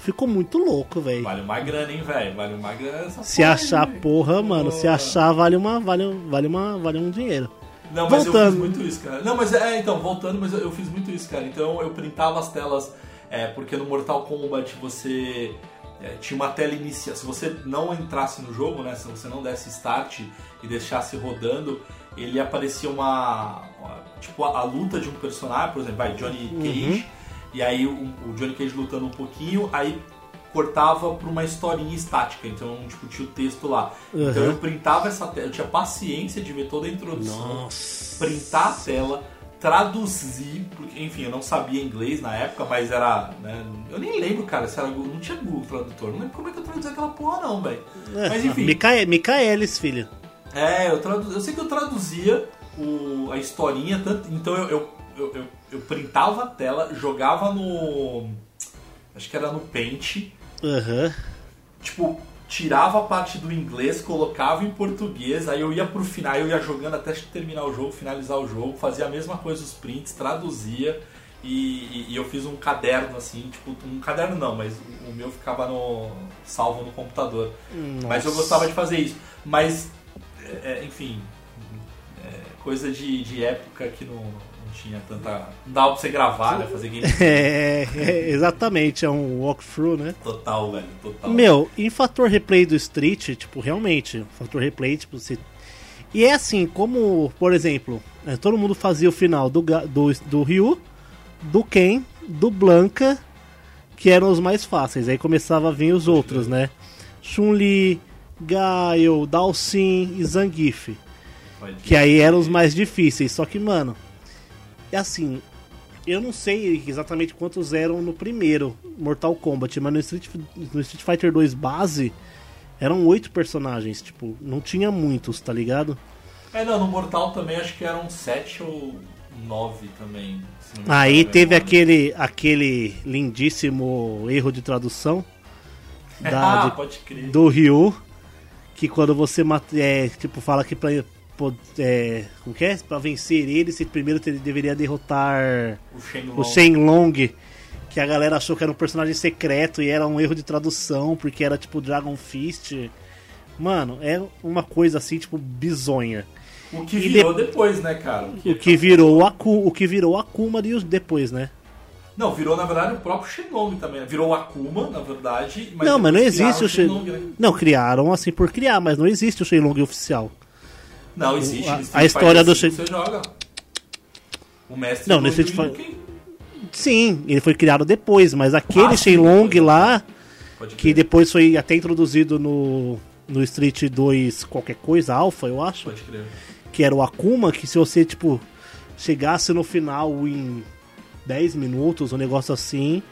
S3: Ficou muito louco, velho.
S2: Vale uma grana, hein, velho? Vale uma grana essa
S3: Se
S2: porra,
S3: achar, porra, mano, se achar, vale uma. Vale, vale uma. Vale um dinheiro.
S2: Não, mas eu
S3: Voltando.
S2: fiz muito isso, cara. Não, mas é, então, voltando, mas eu, eu fiz muito isso, cara. Então eu printava as telas, é, porque no Mortal Kombat você é, tinha uma tela inicial. Se você não entrasse no jogo, né? Se você não desse start e deixasse rodando, ele aparecia uma. uma- tipo, a, a luta de um personagem, por exemplo, vai, Johnny Cage. E aí o, o Johnny Cage lutando um pouquinho, aí cortava pra uma historinha estática, então tipo, tinha o texto lá. Então
S3: Uhum.
S2: eu printava essa tela, eu tinha paciência de ver toda a introdução,
S3: Nossa.
S2: printar a tela, traduzir, porque, enfim, eu não sabia inglês na época, mas era. né, eu nem lembro, cara, se era Google, não tinha Google Tradutor, não lembro como é que eu traduzi aquela porra, não, velho. Mas enfim.
S3: Micael, Micaelis, filho.
S2: É, eu, tradu... eu sei que eu traduzia o... a historinha, tanto... então eu, eu, eu, eu, eu printava a tela, jogava no. Acho que era no Paint,
S3: Aham.
S2: tipo, tirava a parte do inglês, colocava em português, aí eu ia pro final, eu ia jogando até terminar o jogo, finalizar o jogo, fazia a mesma coisa os prints, traduzia e, e- e eu fiz um caderno assim, tipo, um caderno não, mas o, meu ficava no salvo no computador. Mas eu gostava de fazer isso. Mas, é, é, enfim, é, coisa de, de época que não tinha tanta. Não dava pra você gravar, né? Fazer game <laughs>
S3: É, é, exatamente, é um walkthrough, né?
S2: total, velho, total.
S3: Meu, em fator replay do Street, tipo, realmente, fator replay, tipo, você. E é assim, como, por exemplo, é, todo mundo fazia o final do, do, do Ryu, do Ken, do Blanca, que eram os mais fáceis. Aí começava a vir os outros, né? Chun-Li, Gaio, Dalsin e Zangief. Que aí eram os mais difíceis. Só que, mano, é assim. Eu não sei exatamente quantos eram no primeiro Mortal Kombat, mas no Street, no Street Fighter 2 base eram oito personagens. Tipo, não tinha muitos, tá ligado?
S2: É, não, no Mortal também acho que eram sete ou nove também.
S3: Aí teve aquele, aquele lindíssimo erro de tradução <laughs> da,
S2: ah,
S3: de-
S2: pode crer.
S3: do Ryu, que quando você mata, é, tipo, fala que pra, é, como que é? Pra vencer ele, você primeiro te- deveria derrotar
S2: O Shenlong.
S3: o Shenlong, que a galera achou que era um personagem secreto e era um erro de tradução, porque era tipo Dragon Fist. Mano, é uma coisa assim, tipo, bizonha.
S2: O que
S3: E
S2: virou depois, né, cara?
S3: O que virou a, Ku- o que virou a Kuma de- depois, né?
S2: Não, virou na verdade o próprio Shenlong também. Virou o Akuma, na verdade. Mas
S3: não, mas não existe o. Shenlong,
S2: né?
S3: Não, criaram assim por criar, mas não existe o Shenlong oficial.
S2: Não, existe.
S3: A- a
S2: Street
S3: história
S2: Fighter
S3: do
S2: V
S3: Shen-
S2: Você joga. O mestre
S3: Não, no Street
S2: Ryuken.
S3: Sim, ele foi criado depois, mas aquele
S2: Ah,
S3: Shenlong lá, que depois foi até introduzido no, no Street 2 qualquer coisa, Alpha, eu acho,
S2: Pode crer.
S3: que era o Akuma, que se você, tipo, chegasse no final em 10 minutos, um negócio assim,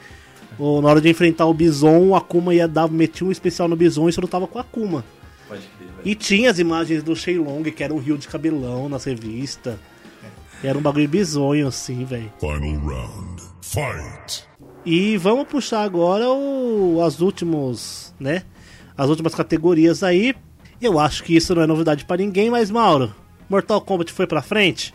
S3: ou na hora de enfrentar o Bison, o Akuma ia dar, metia um especial no Bison e você lutava com o Akuma.
S2: Pode crer.
S3: E tinha as imagens do Shenlong, que era um rio de cabelão nas revistas. Era um bagulho bizonho, assim, velho.
S4: Final round. Fight.
S3: E vamos puxar agora o, as últimos, né? As últimas categorias aí. Eu acho que isso não é novidade pra ninguém, mas Mauro, Mortal Kombat foi pra frente?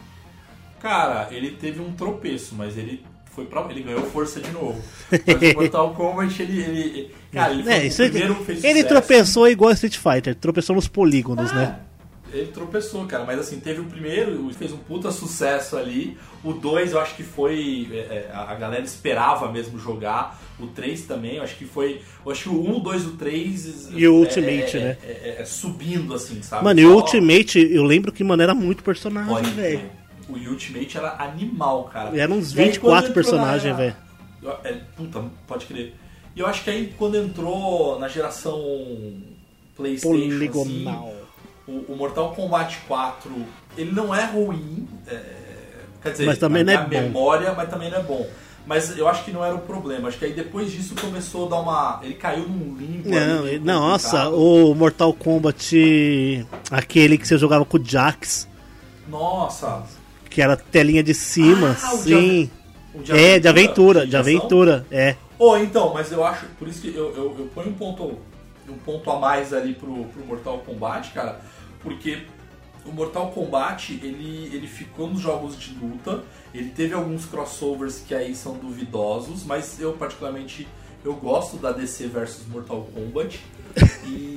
S2: Cara, ele teve um tropeço, mas ele foi pra... ele ganhou força de novo. Mas o Mortal Kombat, ele, ele- cara, ele
S3: É,
S2: o
S3: isso
S2: primeiro fez
S3: ele
S2: sucesso.
S3: tropeçou igual Street Fighter, tropeçou nos polígonos, né?
S2: É, Ele tropeçou, cara, mas assim, teve o primeiro, fez um puta sucesso ali. O 2 eu acho que foi. é, é, a galera esperava mesmo jogar. O 3 também, eu acho que foi. Eu acho que o 1, o 2 e o 3.
S3: E o Ultimate,
S2: é,
S3: né?
S2: É, é- é subindo, assim, sabe?
S3: Mano, e o Ultimate, eu lembro que, mano, era muito personagem, velho.
S2: O Ultimate era animal, cara.
S3: Eram uns
S2: E aí,
S3: 24
S2: quando entrou
S3: personagens,
S2: na-
S3: velho.
S2: É, puta, pode crer. E eu acho que aí quando entrou na geração PlayStation.
S3: Poligonal.
S2: Assim, o, o Mortal Kombat 4, ele não é ruim. é, quer dizer,
S3: Mas também
S2: na
S3: não é bom.
S2: memória, mas também não é bom. Mas eu acho que não era o problema. Acho que aí depois disso começou a dar uma. Ele caiu num limbo.
S3: Não,
S2: ali,
S3: nossa, o Mortal Kombat, aquele que você jogava com o Jax,
S2: Nossa.
S3: Que era telinha de cima,
S2: Ah, o de
S3: sim.
S2: o
S3: É, de aventura, de aventura, é.
S2: Oh, então, mas eu acho, por isso que eu, eu, eu ponho um ponto, um ponto a mais ali pro, pro Mortal Kombat, cara, porque o Mortal Kombat, ele, ele ficou nos jogos de luta, ele teve alguns crossovers que aí são duvidosos, mas eu particularmente, eu gosto da DC versus Mortal Kombat, e, <laughs>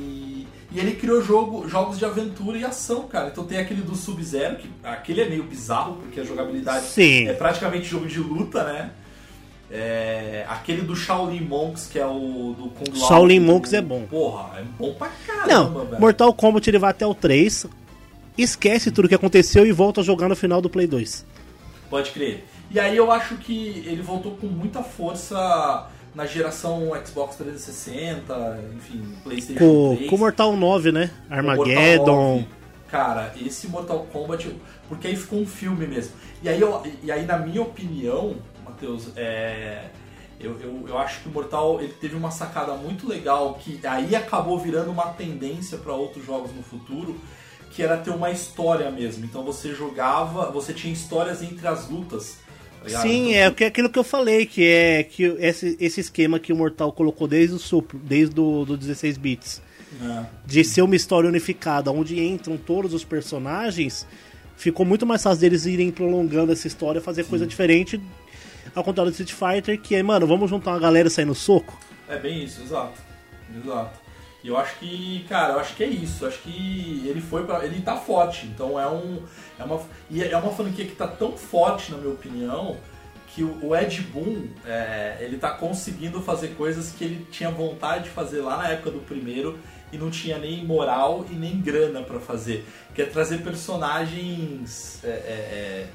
S2: e ele criou jogo, jogos de aventura e ação, cara, então tem aquele do Sub-Zero, que aquele é meio bizarro, porque a jogabilidade
S3: Sim.
S2: é praticamente jogo de luta, né? É, aquele do Shaolin Monks, que é o do Kung Lao.
S3: Shaolin
S2: do-
S3: Monks é bom.
S2: Porra, é bom pra caramba,
S3: Não,
S2: velho.
S3: Mortal Kombat ele vai até o 3, esquece tudo que aconteceu e volta a jogar no final do Play 2.
S2: Pode crer. E aí eu acho que ele voltou com muita força na geração Xbox 360, enfim, PlayStation
S3: Com,
S2: 3.
S3: com Mortal 9, né? Armageddon.
S2: Mortal 9. Cara, esse Mortal Kombat, porque aí ficou um filme mesmo. E aí, eu, e aí na minha opinião, Matheus, é, eu, eu, eu acho que o Mortal ele teve uma sacada muito legal que aí acabou virando uma tendência para outros jogos no futuro, que era ter uma história mesmo. Então você jogava, você tinha histórias entre as lutas. Tá?
S3: Sim, é que- aquilo que eu falei, que é que esse, esse esquema que o Mortal colocou desde o Super, desde o do 16 bits,
S2: é.
S3: de ser uma história unificada, onde entram todos os personagens, ficou muito mais fácil deles irem prolongando essa história, fazer coisa diferente, ao contrário do Street Fighter, que é, mano, vamos juntar uma galera e sair no soco?
S2: É bem isso, exato. Exato. E eu acho que, cara, eu acho que é isso. Eu acho que ele foi para, ele tá forte. Então é um é uma e é uma franquia que tá tão forte na minha opinião que o, Ed Boon, é, ele tá conseguindo fazer coisas que ele tinha vontade de fazer lá na época do primeiro e não tinha nem moral e nem grana pra fazer, que é trazer personagens é, é,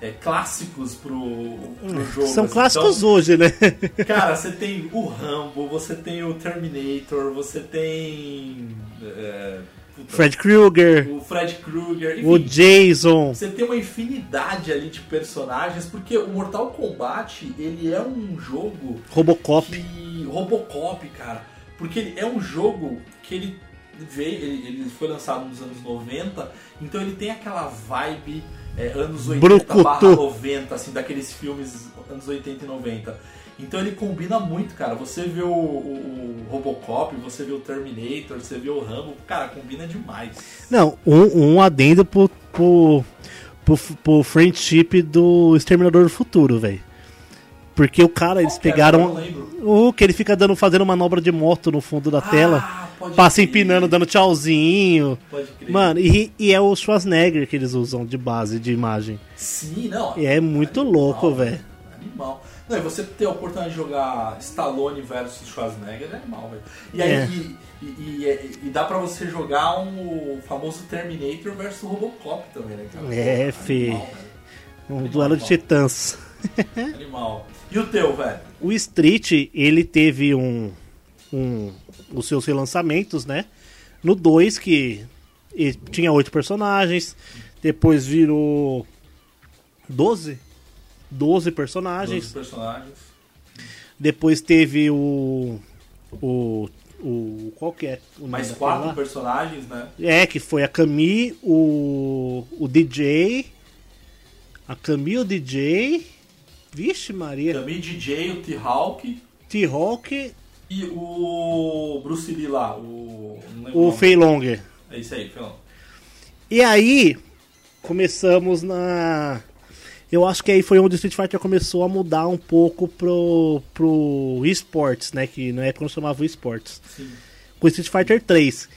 S2: é, clássicos pro, pro jogo.
S3: São
S2: assim.
S3: clássicos
S2: Então,
S3: hoje, né? <laughs>
S2: Cara, você tem o Rambo, você tem o Terminator, você tem. é, puta,
S3: Fred Krueger,
S2: O Fred Krueger,
S3: o
S2: enfim.
S3: Jason.
S2: Você tem uma infinidade ali de personagens, porque o Mortal Kombat, ele é um jogo
S3: Robocop.
S2: que. Robocop, cara. Porque ele é um jogo que ele veio. Ele, ele foi lançado nos anos 90, então ele tem aquela vibe é, anos 80
S3: Brucutu.
S2: barra 90, assim, daqueles filmes anos 80 e 90. Então ele combina muito, cara. Você vê o, o- o Robocop, você vê o Terminator, você vê o Rambo, cara, combina demais.
S3: Não, um, um adendo pro, pro, pro, pro friendship do Exterminador do Futuro, velho. Porque o cara, eles
S2: Qual
S3: pegaram.
S2: Eu não lembro.
S3: O que ele fica dando, fazendo manobra de moto no fundo da tela.
S2: Pode
S3: Passa
S2: crer.
S3: empinando, dando tchauzinho.
S2: Pode crer.
S3: Mano, e, e é o Schwarzenegger que eles usam de base de imagem.
S2: Sim, não.
S3: E é muito louco,
S2: Animal,
S3: velho.
S2: Animal. Não, e você ter a oportunidade de jogar Stallone versus Schwarzenegger é animal, velho. E aí
S3: É.
S2: e, e- e- dá pra você jogar um o famoso Terminator versus Robocop também, né, cara?
S3: É, fi.
S2: Animal,
S3: Um duelo de titãs.
S2: Animal. E o teu, velho?
S3: O Street, ele teve um, um os seus relançamentos, né? No 2, que tinha oito personagens, depois virou 12? 12
S2: Dois
S3: personagens.
S2: personagens.
S3: Depois teve o. O. o qual que é? O
S2: Mais quatro
S3: lá?
S2: personagens, né?
S3: É, que foi a Camille, o. O DJ. A Camille, o DJ. Vixe, Maria.
S2: Também DJ, o T-Hawk
S3: T-Hawk,
S2: e o Bruce Lee lá, o...
S3: o. Fei Longer.
S2: É isso aí, Felão.
S3: E aí, começamos na. Eu acho que aí foi onde o Street Fighter começou a mudar um pouco pro, pro esportes, né? Que na época não chamava esportes. Com o Street Fighter 3.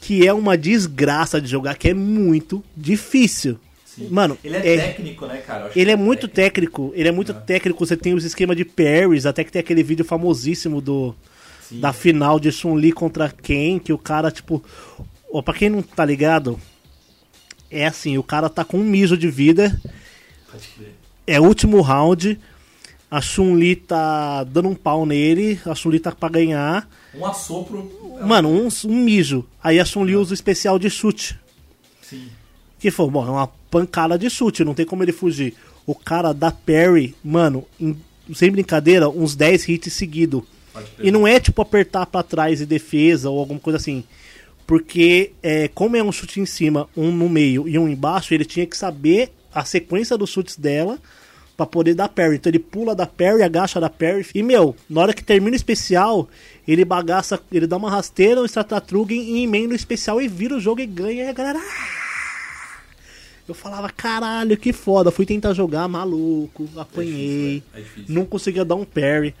S3: Que é uma desgraça de jogar, que é muito difícil.
S2: Sim.
S3: Mano,
S2: Ele é,
S3: é-
S2: técnico, né, cara?
S3: Ele
S2: que
S3: é muito técnico, ele é muito técnico, você tem os esquemas de parries, até que tem aquele vídeo famosíssimo do
S2: Sim.
S3: da final de Chun-Li contra Ken, que o cara, tipo, ó, pra quem não tá ligado, é assim, o cara tá com um mijo de vida, é último round, a Chun-Li tá dando um pau nele, a Chun-Li tá pra ganhar,
S2: Um assopro.
S3: mano, um, um mijo, aí a Chun-Li usa o especial de chute,
S2: Sim.
S3: que foi, bom, é uma pancada de chute, não tem como ele fugir. O cara dá parry, mano, em- sem brincadeira, uns 10 hits seguidos. E não é tipo apertar pra trás e defesa ou alguma coisa assim. Porque, é, como é um chute em cima, um no meio e um embaixo, ele tinha que saber a sequência dos chutes dela pra poder dar parry. Então ele pula da parry, agacha da parry. E, meu, na hora que termina o especial, ele bagaça, ele dá uma rasteira, um Stratatrugen e emenda o especial e vira o jogo e ganha. E a galera. Eu falava, caralho, que foda. Fui tentar jogar, maluco, apanhei.
S2: É difícil.
S3: Não conseguia dar um parry.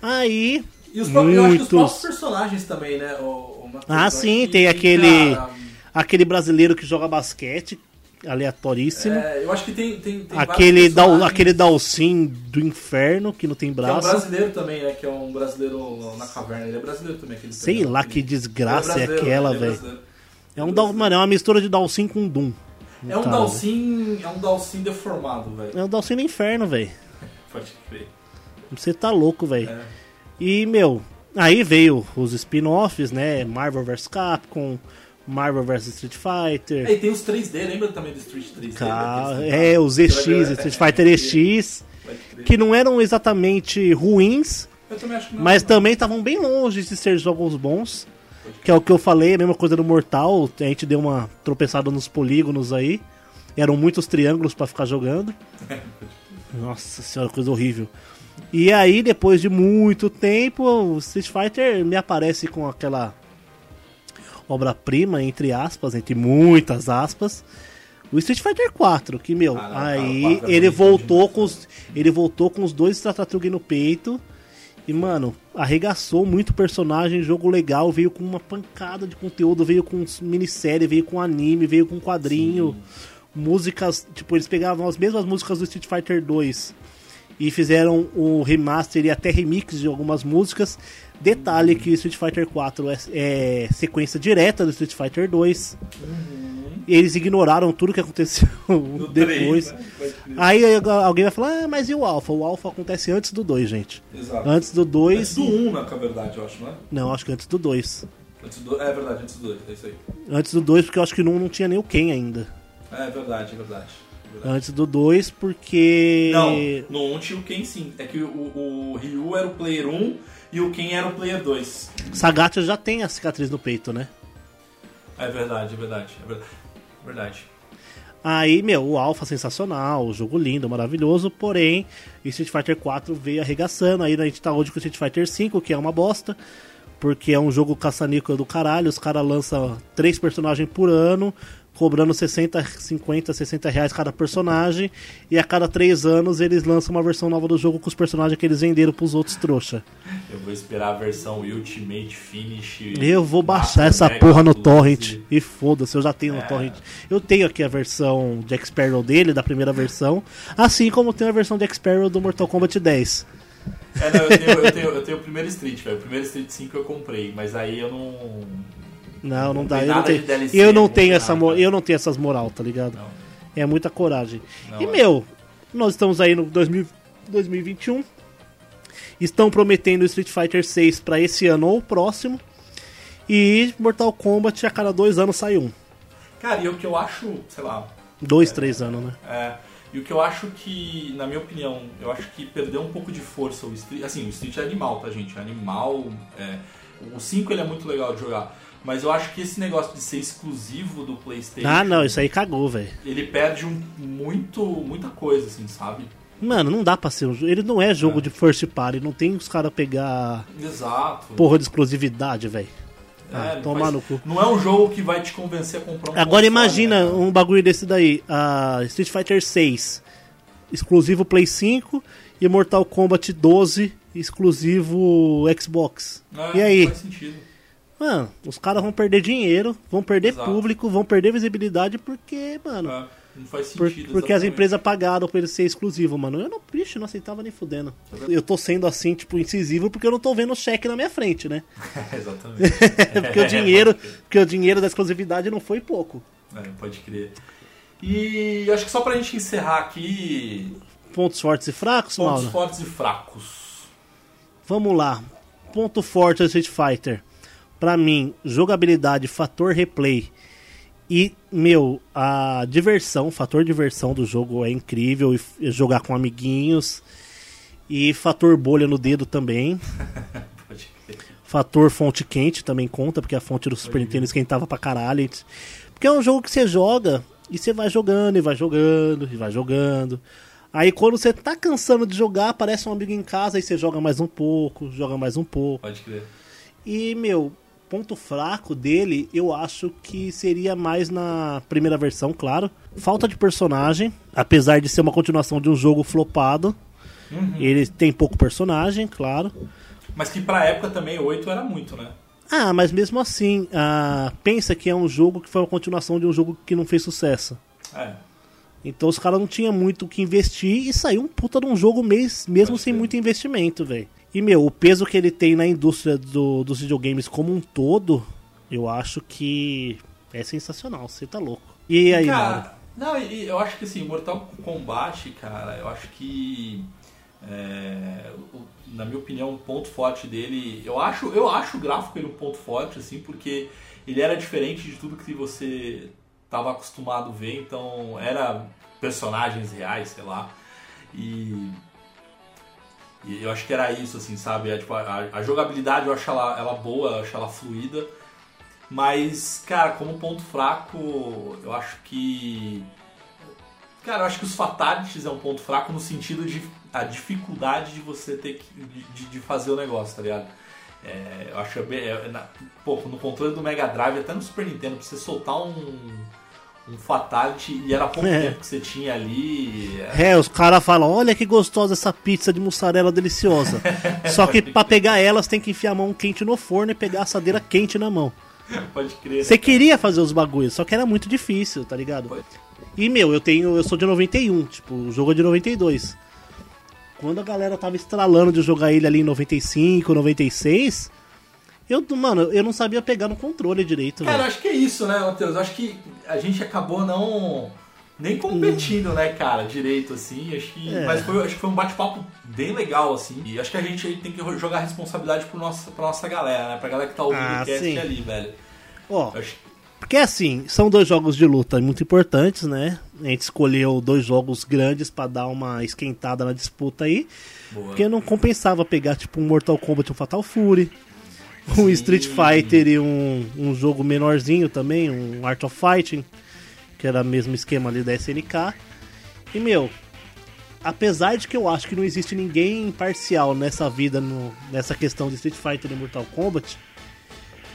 S3: Aí.
S2: E os próprios, eu acho que os
S3: muitos.
S2: próprios personagens também, né? O, o
S3: Ah, sim,
S2: que-
S3: tem aquele.
S2: cara,
S3: Aquele brasileiro que joga basquete, aleatoríssimo.
S2: é, eu acho que tem. tem, tem
S3: aquele,
S2: personagens.
S3: aquele Dalcin do inferno, que não tem
S2: Que é um
S3: braço.
S2: brasileiro também, né? Que é um brasileiro na caverna. Ele é brasileiro também. Aquele
S3: Sei
S2: também,
S3: lá que desgraça é
S2: brasileiro,
S3: aquela,
S2: ele
S3: velho. É um mano, é uma mistura de Dalcin com Doom.
S2: É um
S3: Cara.
S2: Dalcin. É um Dalcin deformado, velho.
S3: É um Dalcin do inferno, velho.
S2: Pode crer.
S3: Você tá louco, velho.
S2: É.
S3: E, meu, aí veio os spin-offs, né? Marvel vs Capcom, Marvel vs Street Fighter.
S2: É, e tem os 3D, lembra também do Street 3D?
S3: Ca-
S2: Daqueles-
S3: É, os EX, Street Fighter EX, que não eram exatamente ruins,
S2: também não.
S3: mas
S2: não.
S3: também estavam bem longe de ser jogos bons. Que é o que eu falei, a mesma coisa do Mortal, a gente deu uma tropeçada nos polígonos aí. Eram muitos triângulos pra ficar jogando. <laughs> Nossa senhora, coisa horrível. E aí, depois de muito tempo, o Street Fighter me aparece com aquela obra-prima, entre aspas, entre muitas aspas. O Street Fighter 4, que, meu,
S2: Ah, não, o
S3: aí
S2: 4
S3: ele voltou com os. Ele voltou com os dois Stratatrugen no peito. E, mano, arregaçou muito personagem, jogo legal, veio com uma pancada de conteúdo, veio com minissérie, veio com anime, veio com quadrinho, músicas, tipo, eles pegavam as mesmas músicas do Street Fighter 2 e fizeram o remaster e até remix de algumas músicas. Detalhe que Street Fighter 4 é, é sequência direta do Street Fighter 2. Eles ignoraram tudo que aconteceu <laughs>
S2: No
S3: depois.
S2: 3, né?
S3: Aí alguém vai falar, ah, mas e o Alpha? O Alpha acontece antes do 2, gente.
S2: Exato.
S3: Antes do 2.
S2: Antes do 1, na verdade, eu acho, não é?
S3: Não, acho que antes do 2.
S2: Antes do... É verdade, antes do 2, é isso aí.
S3: Antes do 2, porque eu acho que no 1 não tinha nem o Ken ainda.
S2: É verdade, é verdade. é verdade.
S3: Antes do 2, porque.
S2: Não, no 1 tinha o Ken sim. É que o, o Ryu era o player 1 e o Ken era o player 2.
S3: Sagat já tem a cicatriz no peito, né?
S2: É verdade, é verdade. É verdade. Verdade.
S3: Aí, meu, o Alpha sensacional, o jogo lindo, maravilhoso, porém, Street Fighter 4 veio arregaçando. Aí a gente tá hoje com Street Fighter 5, que é uma bosta, porque é um jogo caça-níquel do caralho. Os caras lançam três personagens por ano, cobrando 60, 50, 60 reais cada personagem. E a cada três anos eles lançam uma versão nova do jogo com os personagens que eles venderam pros outros trouxa.
S2: Eu vou esperar a versão Ultimate Finish.
S3: Eu vou baixar essa porra no Torrent.
S2: e-
S3: E foda-se, eu já tenho no Torrent. Eu tenho aqui a versão Jack Sparrow dele, da primeira versão. Assim como tenho a versão Jack Sparrow do Mortal Kombat 10.
S2: É, não, eu, tenho, eu, tenho, eu tenho o primeiro Street, velho. O primeiro Street 5 eu comprei, mas aí eu não.
S3: Não, não
S2: Não
S3: dá. Eu não tenho,
S2: DLC,
S3: eu não tenho essa,
S2: nada.
S3: eu não tenho essas moral, tá ligado?
S2: Não.
S3: É muita coragem.
S2: Não,
S3: e
S2: é.
S3: meu, nós estamos aí no 2000 2021. Estão prometendo Street Fighter 6 pra esse ano ou o próximo. E Mortal Kombat a cada dois anos sai um.
S2: Cara, e o que eu acho, sei lá.
S3: Dois, três anos, né?
S2: É, e o que eu acho que, na minha opinião, eu acho que perdeu um pouco de força o Street. Assim, o Street é animal, tá, gente? É animal. É, o 5 ele é muito legal de jogar. Mas eu acho que esse negócio de ser exclusivo do PlayStation.
S3: Ah, não, isso aí cagou, velho.
S2: Ele perde um, muito, muita coisa, assim, sabe?
S3: Mano, não dá pra ser um jogo. Ele não é jogo de first party, não tem os caras pegar
S2: Exato.
S3: porra de exclusividade, velho.
S2: É,
S3: Ah,
S2: não
S3: tomar
S2: faz-
S3: no cu.
S2: Não é um jogo que vai te convencer a comprar um
S3: Agora
S2: console,
S3: imagina
S2: né,
S3: um bagulho desse daí. A Street Fighter 6, exclusivo Play 5, e Mortal Kombat 12, exclusivo Xbox.
S2: É,
S3: e aí?
S2: Faz sentido.
S3: Mano, os caras vão perder dinheiro, vão perder
S2: Exato.
S3: público, vão perder visibilidade porque, mano.
S2: É, não faz
S3: por-
S2: sentido.
S3: porque as empresas pagaram pra ele ser exclusivo, mano. Eu não, bicho, não aceitava nem fudendo. Eu tô sendo assim, tipo, incisivo porque eu não tô vendo o cheque na minha frente, né? <laughs>
S2: Exatamente. <laughs>
S3: porque o <laughs> dinheiro, porque o dinheiro da exclusividade não foi pouco.
S2: É, pode crer. E acho que só pra gente encerrar aqui,
S3: Pontos fortes e fracos,
S2: pontos
S3: Mauro?
S2: fortes e fracos.
S3: Vamos lá. Ponto forte do Street Fighter. Pra mim, jogabilidade, fator replay. E, meu, a diversão, o fator diversão do jogo é incrível. E jogar com amiguinhos. E fator bolha no dedo também. <laughs>
S2: Pode.
S3: Fator fonte quente também conta, porque a fonte do Super Nintendo esquentava pra caralho. Porque é um jogo que você joga e você vai jogando, e vai jogando, e vai jogando. Aí quando você tá cansando de jogar, aparece um amigo em casa e você joga mais um pouco, joga mais um pouco.
S2: Pode crer.
S3: E, meu, ponto fraco dele, eu acho que seria mais na primeira versão, claro. Falta de personagem, apesar de ser uma continuação de um jogo flopado. Ele tem pouco personagem, claro.
S2: Mas que pra época também, 8 era muito, né?
S3: Ah, mas mesmo assim, ah, pensa que é um jogo que foi uma continuação de um jogo que não fez sucesso.
S2: É.
S3: Então os caras não tinham muito o que investir e saiu um puta de um jogo mes- mesmo
S2: Pode
S3: sem
S2: ser.
S3: muito investimento, velho. E, meu, o peso que ele tem na indústria do- dos videogames como um todo, eu acho que é sensacional, você tá louco. E aí, Mauro?
S2: cara, não, eu acho que assim, Mortal Kombat, cara, eu acho que. é, na minha opinião, o ponto forte dele. Eu acho, eu acho o gráfico ele um ponto forte, assim, porque ele era diferente de tudo que você estava acostumado a ver, então era personagens reais, sei lá. E. E eu acho que era isso, assim, sabe? É, tipo, a, a jogabilidade eu acho ela, ela boa, eu acho ela fluida. Mas, cara, como ponto fraco, eu acho que. Cara, eu acho que os fatalities é um ponto fraco no sentido de a dificuldade de você ter que. de, de fazer o negócio, tá ligado? É, eu acho bem. é, na- pô, no controle do Mega Drive, até no Super Nintendo, pra você soltar um. Um fatality e era pouco
S3: É.
S2: tempo que você tinha ali. é,
S3: É, os caras falam, olha que gostosa essa pizza de mussarela deliciosa. <laughs> Só que pra pegar elas tem que enfiar a mão quente no forno e pegar a assadeira quente na mão.
S2: pode crer.
S3: Você queria fazer os bagulhos, só que era muito difícil, tá ligado?
S2: Foi.
S3: E, meu, eu tenho. Eu sou de 91, tipo, o jogo é de 92. Quando a galera tava estralando de jogar ele ali em 95, 96, eu, mano, eu não sabia pegar no controle direito,
S2: Cara, acho que é isso, né, Matheus? Eu acho que a gente acabou não. Nem competindo, né, cara, direito, assim. Acho que,
S3: É.
S2: Mas foi, acho que foi um bate-papo bem legal, assim. E acho que a gente aí tem que jogar responsabilidade pro nosso, pra nossa galera, né? Pra galera que tá ouvindo
S3: Ah,
S2: o cast
S3: sim.
S2: ali, velho.
S3: Ó,
S2: acho
S3: porque assim, são dois jogos de luta muito importantes, né? A gente escolheu dois jogos grandes pra dar uma esquentada na disputa aí.
S2: boa.
S3: Porque não compensava pegar tipo um Mortal Kombat e um Fatal Fury, <laughs> um. Street Fighter e um, um jogo menorzinho também, um Art of Fighting, que era o mesmo esquema ali da SNK. E meu, apesar de que eu acho que não existe ninguém imparcial nessa vida, no- nessa questão de Street Fighter e Mortal Kombat,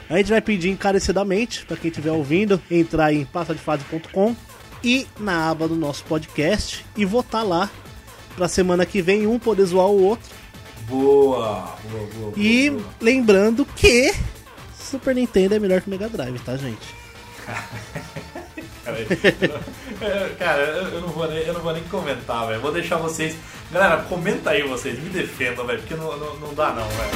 S3: A gente vai pedir encarecidamente para quem estiver ouvindo entrar em passadefase.com e na aba do nosso podcast e votar lá pra semana que vem um poder zoar o outro.
S2: Boa, boa, boa.
S3: E
S2: boa.
S3: lembrando que Super Nintendo é melhor que o Mega Drive, tá, gente?
S2: Cara, eu- cara, eu não vou nem, eu não vou nem comentar, velho. Vou deixar vocês. Galera, comenta aí vocês, me defendam, velho, porque não, não, não dá não, velho.